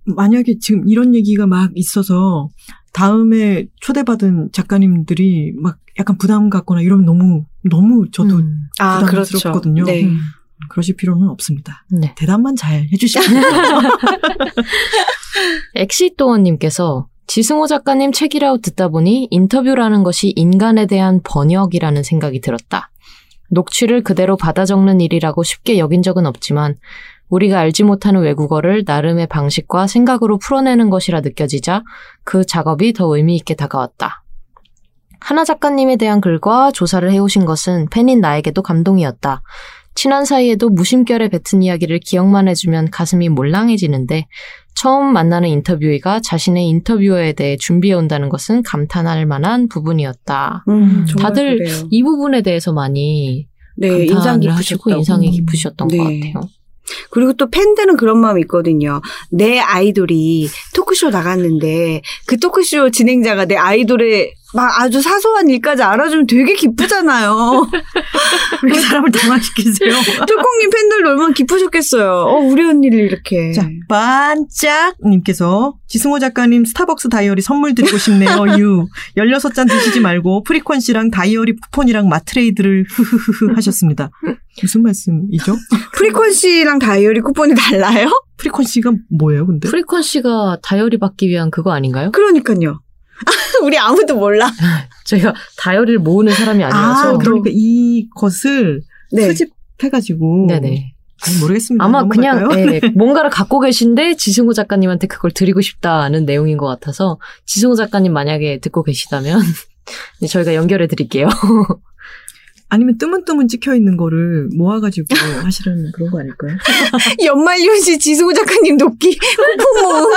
만약에 지금 이런 얘기가 막 있어서 다음에 초대받은 작가님들이 막 약간 부담 갖거나 이러면 너무, 너무 저도 음. 아, 부담스럽거든요. 네. 음. 그러실 필요는 없습니다. 네. 대답만 잘 해주시면 엑시또원님께서 지승호 작가님 책이라고 듣다 보니 인터뷰라는 것이 인간에 대한 번역이라는 생각이 들었다. 녹취를 그대로 받아 적는 일이라고 쉽게 여긴 적은 없지만 우리가 알지 못하는 외국어를 나름의 방식과 생각으로 풀어내는 것이라 느껴지자 그 작업이 더 의미 있게 다가왔다. 하나 작가님에 대한 글과 조사를 해오신 것은 팬인 나에게도 감동이었다. 친한 사이에도 무심결에 뱉은 이야기를 기억만 해주면 가슴이 몰랑해지는데 처음 만나는 인터뷰이가 자신의 인터뷰어에 대해 준비해 온다는 것은 감탄할 만한 부분이었다. 음, 정말 다들 그래요. 이 부분에 대해서 많이 네, 인상 감탄을 하시고 깊으셨다고. 인상이 깊으셨던 네. 것 같아요. 그리고 또 팬들은 그런 마음이 있거든요. 내 아이돌이 토크쇼 나갔는데 그 토크쇼 진행자가 내 아이돌의 막 아주 사소한 일까지 알아주면 되게 기쁘잖아요. 왜 사람을 당황시키세요? 톨콩님 팬들도 얼마나 기쁘셨겠어요. 어, 우리 언니를 이렇게. 자, 반짝님께서 지승호 작가님 스타벅스 다이어리 선물 드리고 싶네요. 유. 16잔 드시지 말고 frequency랑 다이어리 쿠폰이랑 맞트레이드를 흐흐흐흐 하셨습니다. 무슨 말씀이죠? frequency랑 다이어리 쿠폰이 달라요? frequency가 뭐예요, 근데? frequency가 다이어리 받기 위한 그거 아닌가요? 그러니까요. 우리 아무도 몰라. 저희가 다이어리를 모으는 사람이 아니라서. 아, 그러니까 이것을 네. 수집해가지고. 네네. 아니, 모르겠습니다. 아마 그냥 넘어갈까요? 예, 뭔가를 갖고 계신데 지승호 작가님한테 그걸 드리고 싶다는 내용인 것 같아서 지승호 작가님 만약에 듣고 계시다면 네, 저희가 연결해 드릴게요. 아니면 뜨문뜨문 찍혀 있는 거를 모아가지고 하시라는 그런 거 아닐까요? 연말연시 지승호 작가님 돕기. 쿠폰.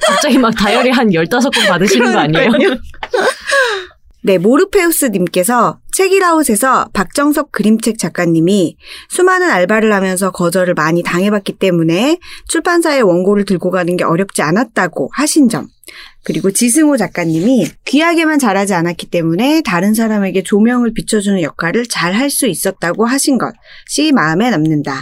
갑자기 막 다이어리 한 15권 받으시는 거 아니에요? 네, 모르페우스님께서 책이라웃에서 박정섭 그림책 작가님이 수많은 알바를 하면서 거절을 많이 당해봤기 때문에 출판사에 원고를 들고 가는 게 어렵지 않았다고 하신 점. 그리고 지승호 작가님이 귀하게만 잘하지 않았기 때문에 다른 사람에게 조명을 비춰주는 역할을 잘 할 수 있었다고 하신 것이 마음에 남는다.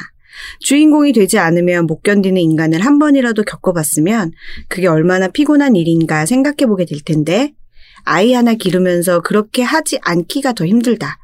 주인공이 되지 않으면 못 견디는 인간을 한 번이라도 겪어봤으면 그게 얼마나 피곤한 일인가 생각해보게 될 텐데 아이 하나 기르면서 그렇게 하지 않기가 더 힘들다.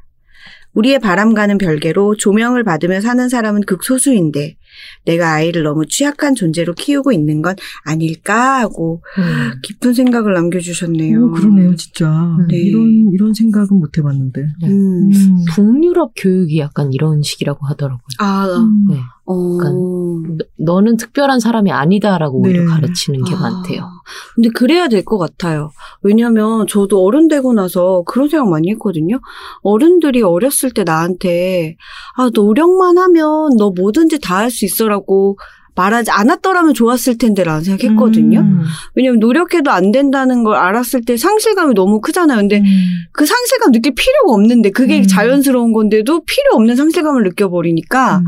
우리의 바람과는 별개로 조명을 받으며 사는 사람은 극소수인데 내가 아이를 너무 취약한 존재로 키우고 있는 건 아닐까 하고 음. 깊은 생각을 남겨주셨네요. 오, 그러네요, 진짜. 네. 이런, 이런 생각은 못 해봤는데. 음. 음. 북유럽 교육이 약간 이런 식이라고 하더라고요. 아, 음. 네. 어. 너, 너는 특별한 사람이 아니다라고 오히려 네. 가르치는 게 아. 많대요. 근데 그래야 될 것 같아요. 왜냐면 저도 어른 되고 나서 그런 생각 많이 했거든요. 어른들이 어렸을 때 나한테 아 노력만 하면 너 뭐든지 다 할 수 있어라고 말하지 않았더라면 좋았을 텐데라는 생각했거든요. 음. 왜냐면 노력해도 안 된다는 걸 알았을 때 상실감이 너무 크잖아요. 근데 음. 그 상실감 느낄 필요가 없는데 그게 음. 자연스러운 건데도 필요 없는 상실감을 느껴버리니까 음.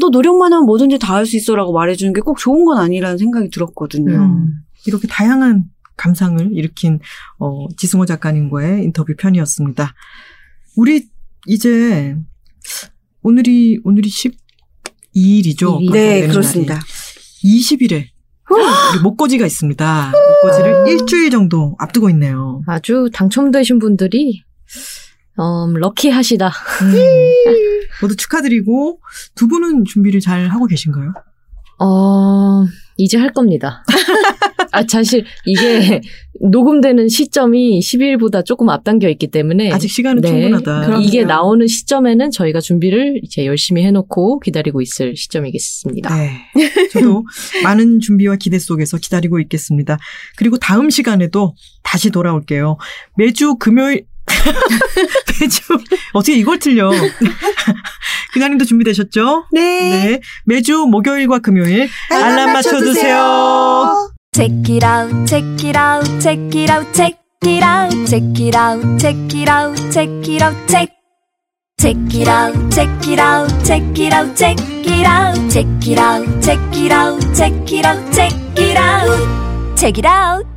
너 노력만 하면 뭐든지 다 할 수 있어라고 말해주는 게 꼭 좋은 건 아니라는 생각이 들었거든요. 음. 이렇게 다양한 감상을 일으킨 어, 지승호 작가님과의 인터뷰 편이었습니다. 우리 이제 오늘이 오늘이 12일이죠. 일이. 네, 그렇습니다. 20일에 우리 목고지가 있습니다. 목고지를 일주일 정도 앞두고 있네요. 아주 당첨되신 분들이 음, 럭키하시다. 음, 모두 축하드리고 두 분은 준비를 잘 하고 계신가요? 어, 이제 할 겁니다. 아, 사실 이게 녹음되는 시점이 10일보다 조금 앞당겨 있기 때문에 아직 시간은 네. 충분하다. 그럼- 이게 그럼요. 나오는 시점에는 저희가 준비를 이제 열심히 해놓고 기다리고 있을 시점이겠습니다. 네. 저도 많은 준비와 기대 속에서 기다리고 있겠습니다. 그리고 다음 시간에도 다시 돌아올게요. 매주 금요일, 매주, 어떻게 이걸 틀려. 그냥님도 준비되셨죠? 네. 네. 매주 목요일과 금요일 알람 맞춰두세요. Check it out, check it out, check it out, check it out, check it out, check it out, check it out, check. Check it out, check it out, check it out, check it out, check it out, check it out, check it out, check it out, check it out.